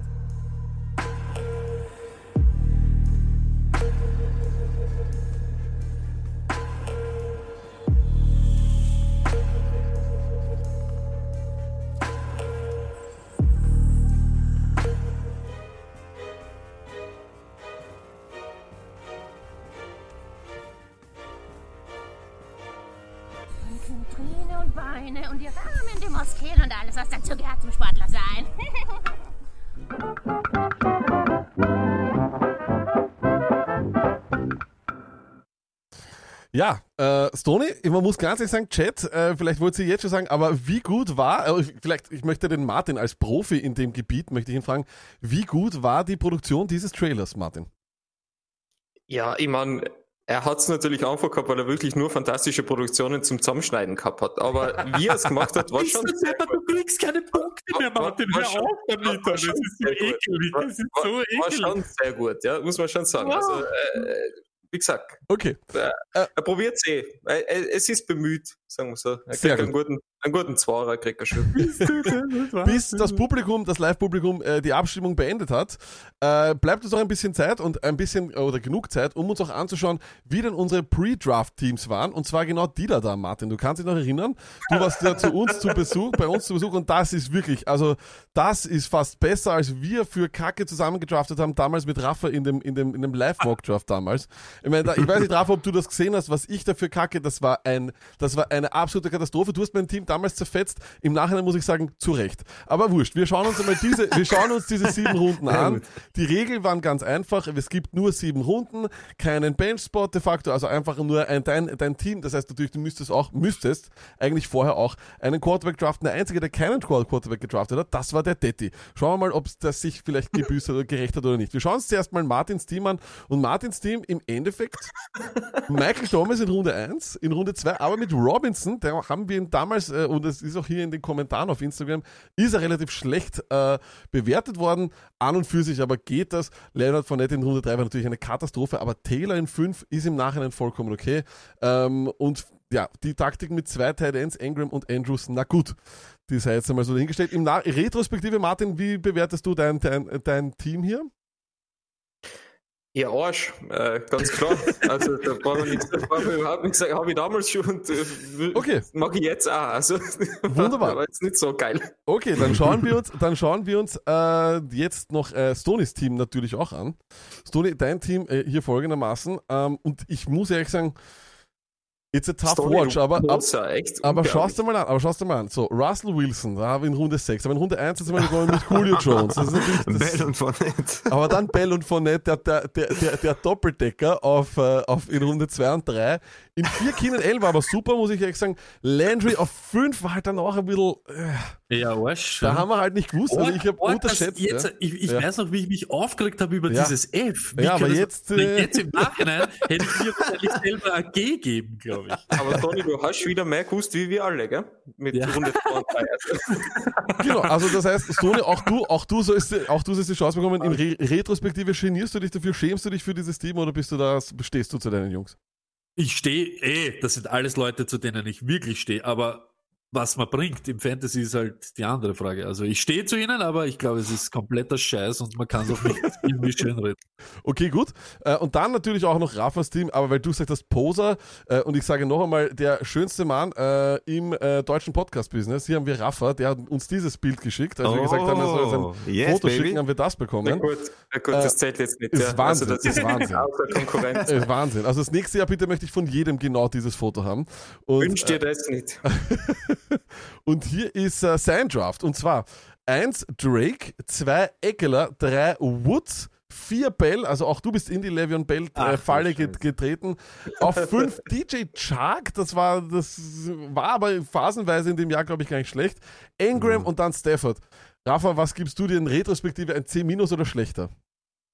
Beine und die Rahmen, die Moskeen und alles, was dazu gehört zum Sportler sein. Ja, äh, Stony, man muss ganz ehrlich sagen, Chat, äh, vielleicht wollt ihr jetzt schon sagen, aber wie gut war, äh, vielleicht, ich möchte den Martin als Profi in dem Gebiet, möchte ich ihn fragen, wie gut war die Produktion dieses Trailers, Martin? Ja, ich meine, er hat es natürlich einfach gehabt, weil er wirklich nur fantastische Produktionen zum Zusammenschneiden gehabt hat. Aber wie er es gemacht hat, war schon sehr Du gut. kriegst keine Punkte mehr, Martin. war Hör schon- auf damit. war- war Das ist gut. ekelig. War- Das ist war- so War schon ekelig. sehr gut, ja, muss man schon sagen. Also, äh, wie gesagt, Okay. äh, er probiert es eh. Äh, Es ist bemüht. Sagen wir so. Er kriegt einen gut. guten, einen guten Zwarer, kriegt er schon. bis das Publikum, das Live-Publikum, äh, die Abstimmung beendet hat, äh, bleibt uns noch ein bisschen Zeit und ein bisschen äh, oder genug Zeit, um uns auch anzuschauen, wie denn unsere Pre-Draft-Teams waren. Und zwar genau die da, da, Martin. Du kannst dich noch erinnern. Du warst ja zu uns zu Besuch, bei uns zu Besuch und das ist wirklich, also das ist fast besser, als wir für Kacke zusammengedraftet haben, damals mit Rafa in dem, in dem, in dem Live-Mock-Draft damals. Ich meine, da, ich weiß nicht, Rafa, ob du das gesehen hast, was ich dafür Kacke, das war ein, das war eine absolute Katastrophe. Du hast mein Team damals zerfetzt. Im Nachhinein muss ich sagen, zu Recht. Aber wurscht. Wir schauen uns einmal diese, wir schauen uns diese sieben Runden an. Die Regeln waren ganz einfach. Es gibt nur sieben Runden, keinen Bench-Spot de facto, also einfach nur ein, dein, dein Team. Das heißt natürlich, du müsstest auch, müsstest eigentlich vorher auch einen Quarterback draften. Der einzige, der keinen Quarterback gedraftet hat, das war der Detti. Schauen wir mal, ob das sich vielleicht gebüßt hat oder gerecht hat oder nicht. Wir schauen uns zuerst mal Martins Team an. Und Martins Team im Endeffekt Michael Thomas in Runde 1, in Runde 2, aber mit Robinson, der haben wir ihn damals, äh, und es ist auch hier in den Kommentaren auf Instagram, ist er relativ schlecht äh, bewertet worden. An und für sich aber geht das. Leonard Fournette in Runde 3 war natürlich eine Katastrophe, aber Taylor in 5 ist im Nachhinein vollkommen okay. Ähm, und ja, die Taktik mit zwei Tight Ends, Ingram und Andrews, na gut. Die sei jetzt einmal so dahingestellt. Im Na Retrospektive, Martin, wie bewertest du dein, dein, dein Team hier? Ja, Arsch, äh, ganz klar. Also da nichts, da brauchen wir überhaupt nichts sagen. Habe ich damals schon und äh, Okay. mag ich jetzt auch. Also Wunderbar. Aber jetzt nicht so geil. Okay, dann schauen wir uns, dann schauen wir uns äh, jetzt noch äh, Stonys Team natürlich auch an. Stony, dein Team äh, hier folgendermaßen. Ähm, und ich muss ehrlich sagen, it's a tough Stoney, watch, aber, ab, aber schaust du mal an, aber schaust du mal an. So, Russell Wilson, da haben wir in Runde 6, aber in Runde 1 sind wir gekommen mit Julio Jones. Das ist natürlich das, Bell und Fournette. aber dann Bell und Fournette, der, der, der, der, Doppeldecker auf, äh, auf in Runde 2 und 3. In 4 Keenan L war aber super, muss ich ehrlich sagen. Landry auf 5 war halt dann auch ein bisschen. Äh, Ja, Arsch. da haben wir halt nicht gewusst. Also ich habe unterschätzt. Jetzt, ja. Ich, ich Ja. weiß noch, wie ich mich aufgeregt habe über Ja. dieses F. Wie Ja, aber das- jetzt, äh, jetzt im Nachhinein hätte ich mir wahrscheinlich selber ein G geben, glaube ich. Aber Toni, du hast wieder mehr gewusst wie wir alle, gell? Mit Ja. Runde 2 und 3. Also, Genau, also das heißt, Sony, auch du, auch du sollst, auch du sollst die Chance bekommen. In Re Retrospektive genierst du dich dafür, schämst du dich für dieses Team oder bist du da, stehst du zu deinen Jungs? Ich stehe, eh, das sind alles Leute, zu denen ich wirklich stehe, aber was man bringt im Fantasy ist halt die andere Frage. Also ich stehe zu ihnen, aber ich glaube, es ist kompletter Scheiß und man kann es auch nicht irgendwie schönreden. Okay, gut. Äh, Und dann natürlich auch noch Rafas Team, aber weil du gesagt hast, Poser, äh, und ich sage noch einmal, der schönste Mann äh, im deutschen Podcast-Business, hier haben wir Rafa, der hat uns dieses Bild geschickt. Als wir gesagt haben, er soll uns Oh, ein yes, Foto baby. schicken, haben wir das na bekommen. gut, na gut, das Äh, zählt jetzt nicht. ist ja. Wahnsinn, also, das ist Wahnsinn. Konkurrenz. Äh, Wahnsinn. Also das nächste Jahr bitte möchte ich von jedem genau dieses Foto haben. Und, Wünsch dir das nicht. Und hier ist äh, sein Draft. Und zwar 1 Drake, 2 Eckler, 3 Woods, 4 Bell, also auch du bist in die Le'Veon Bell äh, Ach, Falle get getreten. Auf 5 DJ Chark, das war, das war aber phasenweise in dem Jahr, glaube ich, gar nicht schlecht. Ingram und dann Stafford. Rafa, was gibst du dir in Retrospektive, ein C- oder schlechter?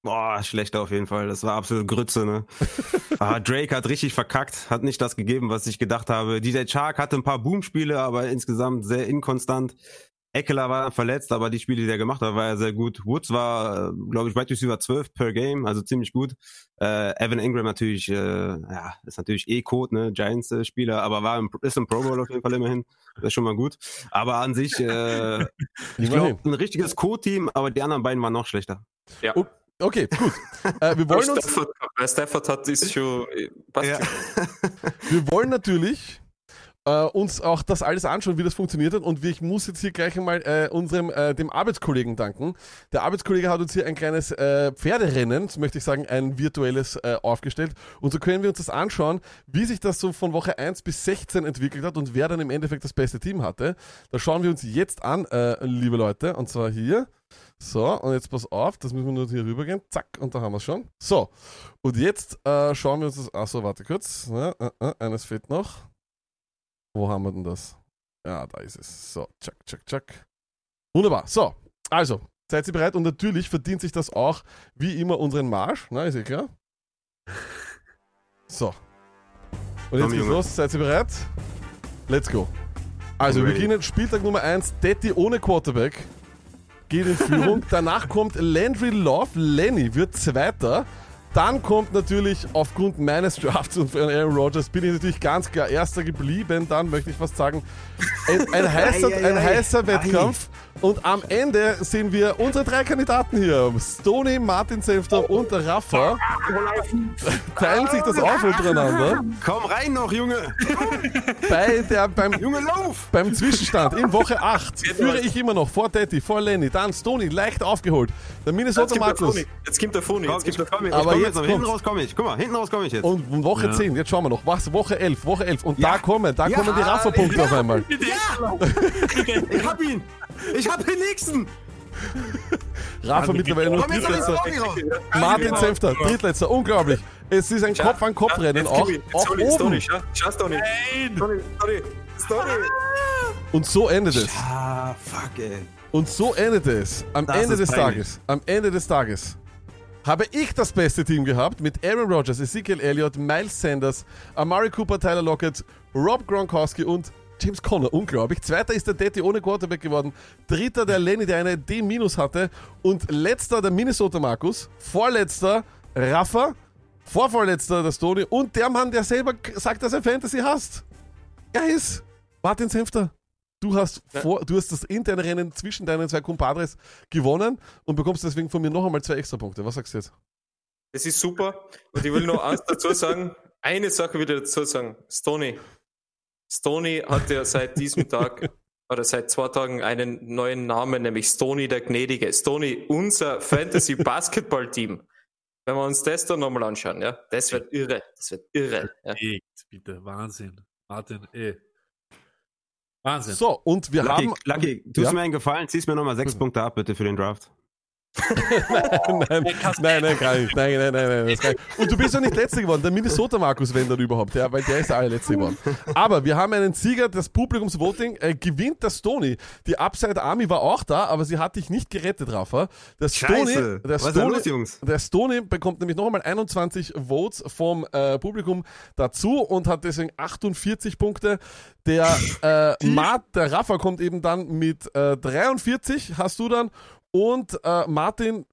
Boah, schlechter auf jeden Fall. Das war absolut Grütze, ne? ah, Drake hat richtig verkackt, hat nicht das gegeben, was ich gedacht habe. DJ Chark hatte ein paar Boom-Spiele, aber insgesamt sehr inkonstant. Eckler war verletzt, aber die Spiele, die er gemacht hat, war er sehr gut. Woods war, glaube ich, Wide Receiver 12 per Game, also ziemlich gut. Äh, Evan Ingram natürlich, äh, ja, ist natürlich eh Code, ne, Giants-Spieler, aber war im, ist im Pro Bowl auf jeden Fall immerhin. Das ist schon mal gut. Aber an sich, äh, ich glaube, ein richtiges Co-Team, aber die anderen beiden waren noch schlechter. Ja. Oh, Okay, gut. Äh, wir wollen uns Stafford, Stafford hat, ist schon. äh, Ja. Wir wollen natürlich äh, uns auch das alles anschauen, wie das funktioniert hat. Und ich muss jetzt hier gleich einmal äh, unserem, äh, dem Arbeitskollegen danken. Der Arbeitskollege hat uns hier ein kleines äh, Pferderennen, so möchte ich sagen, ein virtuelles äh, aufgestellt. Und so können wir uns das anschauen, wie sich das so von Woche 1 bis 16 entwickelt hat und wer dann im Endeffekt das beste Team hatte. Das schauen wir uns jetzt an, äh, liebe Leute. Und zwar hier. So, und jetzt pass auf, das müssen wir nur hier rübergehen. Zack, und da haben wir es schon. So, und jetzt äh, schauen wir uns das. Achso, warte kurz. Ja, äh, äh, eines fehlt noch. Wo haben wir denn das? Ja, da ist es. So, tschack, tschack, tschack. Wunderbar. So, also, seid ihr bereit? Und natürlich verdient sich das auch wie immer unseren Marsch. Na, ist eh klar. So. Und jetzt geht's los. Seid ihr bereit? Let's go. Also, wir beginnen Spieltag Nummer 1. Detti ohne Quarterback. Geht in Führung. Danach kommt Landry Love. Lenny wird Zweiter. Dann kommt natürlich aufgrund meines Drafts und von Aaron Rodgers bin ich natürlich ganz klar Erster geblieben. Dann möchte ich fast sagen, ein, ein heißer, Ei, ei, ein ei. heißer Wettkampf. Und am Ende sehen wir unsere drei Kandidaten hier. Stony, Martin Senfter und Rafa teilen sich das auf untereinander. Komm rein noch, Junge! Bei der, beim, Junge, lauf! beim Zwischenstand in Woche 8 führe ich immer noch vor Detti, vor Lenny, dann Stony, leicht aufgeholt. Der Minnesota Markus. Phony. Jetzt kommt der Phony. Jetzt kommt der ich Aber jetzt jetzt noch. Hinten raus komme ich. Guck mal, hinten raus komme ich jetzt. Und Woche Ja. 10, jetzt schauen wir noch. Was? Woche 11, Woche 11. Und da Ja. kommen, da Ja. kommen die Rafa-Punkte auf einmal. Ich hab ihn! Ich hab den nächsten! Rafa mittlerweile nur Drittletzter. Auge raus! Martin Senfter, Drittletzter. Unglaublich. Es ist ein Kopf-an-Kopf-Rennen auch, auch oben. Schau. Stony, Stony, Stony. Und so endet es. Ah, fuck, ey. Und so endet es. Am Das Ende des peinlich. Tages. Am Ende des Tages. Habe ich das beste Team gehabt mit Aaron Rodgers, Ezekiel Elliott, Miles Sanders, Amari Cooper, Tyler Lockett, Rob Gronkowski und James Conner. Unglaublich. Zweiter ist der Detti ohne Quarterback geworden. Dritter der Lenny, der eine D- hat. Und letzter der Minnesota Markus. Vorletzter Rafa. Vorvorletzter der Stony. Und der Mann, der selber sagt, dass er Fantasy hasst. Guys, Martin Senfter. Du hast, vor, du hast das interne Rennen zwischen deinen zwei Compadres gewonnen und bekommst deswegen von mir noch einmal zwei extra Punkte. Was sagst du jetzt? Das ist super. Und ich will noch eins dazu sagen. Eine Sache will ich dazu sagen. Stony. Stony hat ja seit diesem Tag oder seit zwei Tagen einen neuen Namen, nämlich Stony der Gnädige. Stony, unser Fantasy Basketball Team. Wenn wir uns das dann nochmal anschauen, ja, das wird irre. Das wird irre. Ja. Echt, bitte, Wahnsinn. Martin, eh. Wahnsinn. So, und wir Lucky, haben. Lucky, tust Ja? mir einen Gefallen, ziehst mir nochmal sechs Punkte ab, bitte, für den Draft. Nein, nein, nein, kann ich. Nein, nein, nein, nein, das kann ich. Und du bist ja nicht Letzter geworden, der Minnesota Markus, wenn dann überhaupt, ja, weil der ist der allerletzte geworden. Aber wir haben einen Sieger, das Publikumsvoting äh, gewinnt der Stony. Die Upside Army war auch da, aber sie hat dich nicht gerettet, Rafa. Der Stony, der Stony, los, der Stony bekommt nämlich noch einmal 21 Votes vom äh, Publikum dazu und hat deswegen 48 Punkte. Der, äh, Mart, der Rafa kommt eben dann mit äh, 43, hast du dann. Und äh, Martin,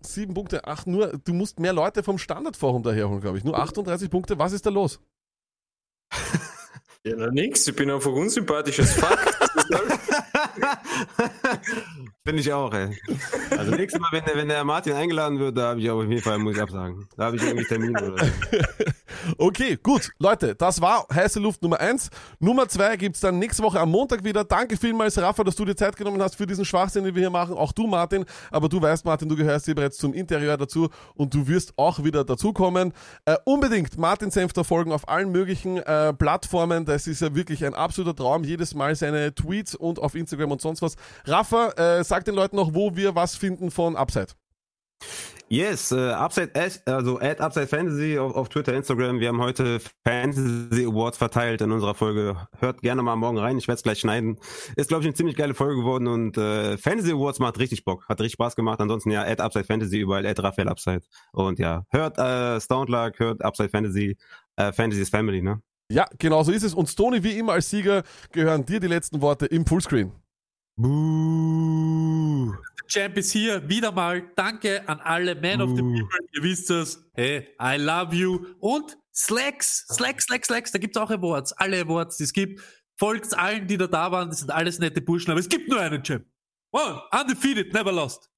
sieben Punkte, ach nur, du musst mehr Leute vom Standardforum daherholen, glaube ich. Nur 38 Punkte, was ist da los? Ja, na nix. Ich bin einfach unsympathisches Fuck. Finde ich auch, ey. Also nächstes Mal, wenn der, wenn der Martin eingeladen wird, da habe ich auf jeden Fall, muss ich absagen. Da habe ich irgendwie Termin oder. Okay, gut, Leute, das war heiße Luft Nummer 1. Nummer 2 gibt's dann nächste Woche am Montag wieder. Danke vielmals, Rafa, dass du dir Zeit genommen hast für diesen Schwachsinn, den wir hier machen. Auch du, Martin. Aber du weißt, Martin, du gehörst hier bereits zum Interieur dazu und du wirst auch wieder dazukommen. Äh, unbedingt Martin Senfter folgen auf allen möglichen äh, Plattformen. Das ist ja wirklich ein absoluter Traum. Jedes Mal seine Tweets und auf Instagram und sonst was. Rafa, äh, sag den Leuten noch, wo wir was finden von Upside. Yes, äh, Upside, also at Upside Fantasy auf, auf Twitter, Instagram. Wir haben heute Fantasy Awards verteilt in unserer Folge. Hört gerne mal morgen rein, ich werde es gleich schneiden. Ist, glaube ich, eine ziemlich geile Folge geworden und äh, Fantasy Awards macht richtig Bock, hat richtig Spaß gemacht. Ansonsten ja, at Upside Fantasy überall, at Raphael Upside. Und ja, hört äh, Stoned Luck, hört Upside Fantasy. Äh, Fantasy is Family, ne? Ja, genau so ist es. Und Stony, wie immer als Sieger, gehören dir die letzten Worte im Fullscreen. Buh. Champ ist hier, wieder mal. Danke an alle Man of the. People. Ihr wisst es. Hey, I love you. Und Slacks, Slacks, Slacks, Slacks. Da gibt's auch Awards. Alle Awards, die es gibt. Folgt allen, die da da waren. Das sind alles nette Burschen. Aber es gibt nur einen Champ. One, undefeated, never lost.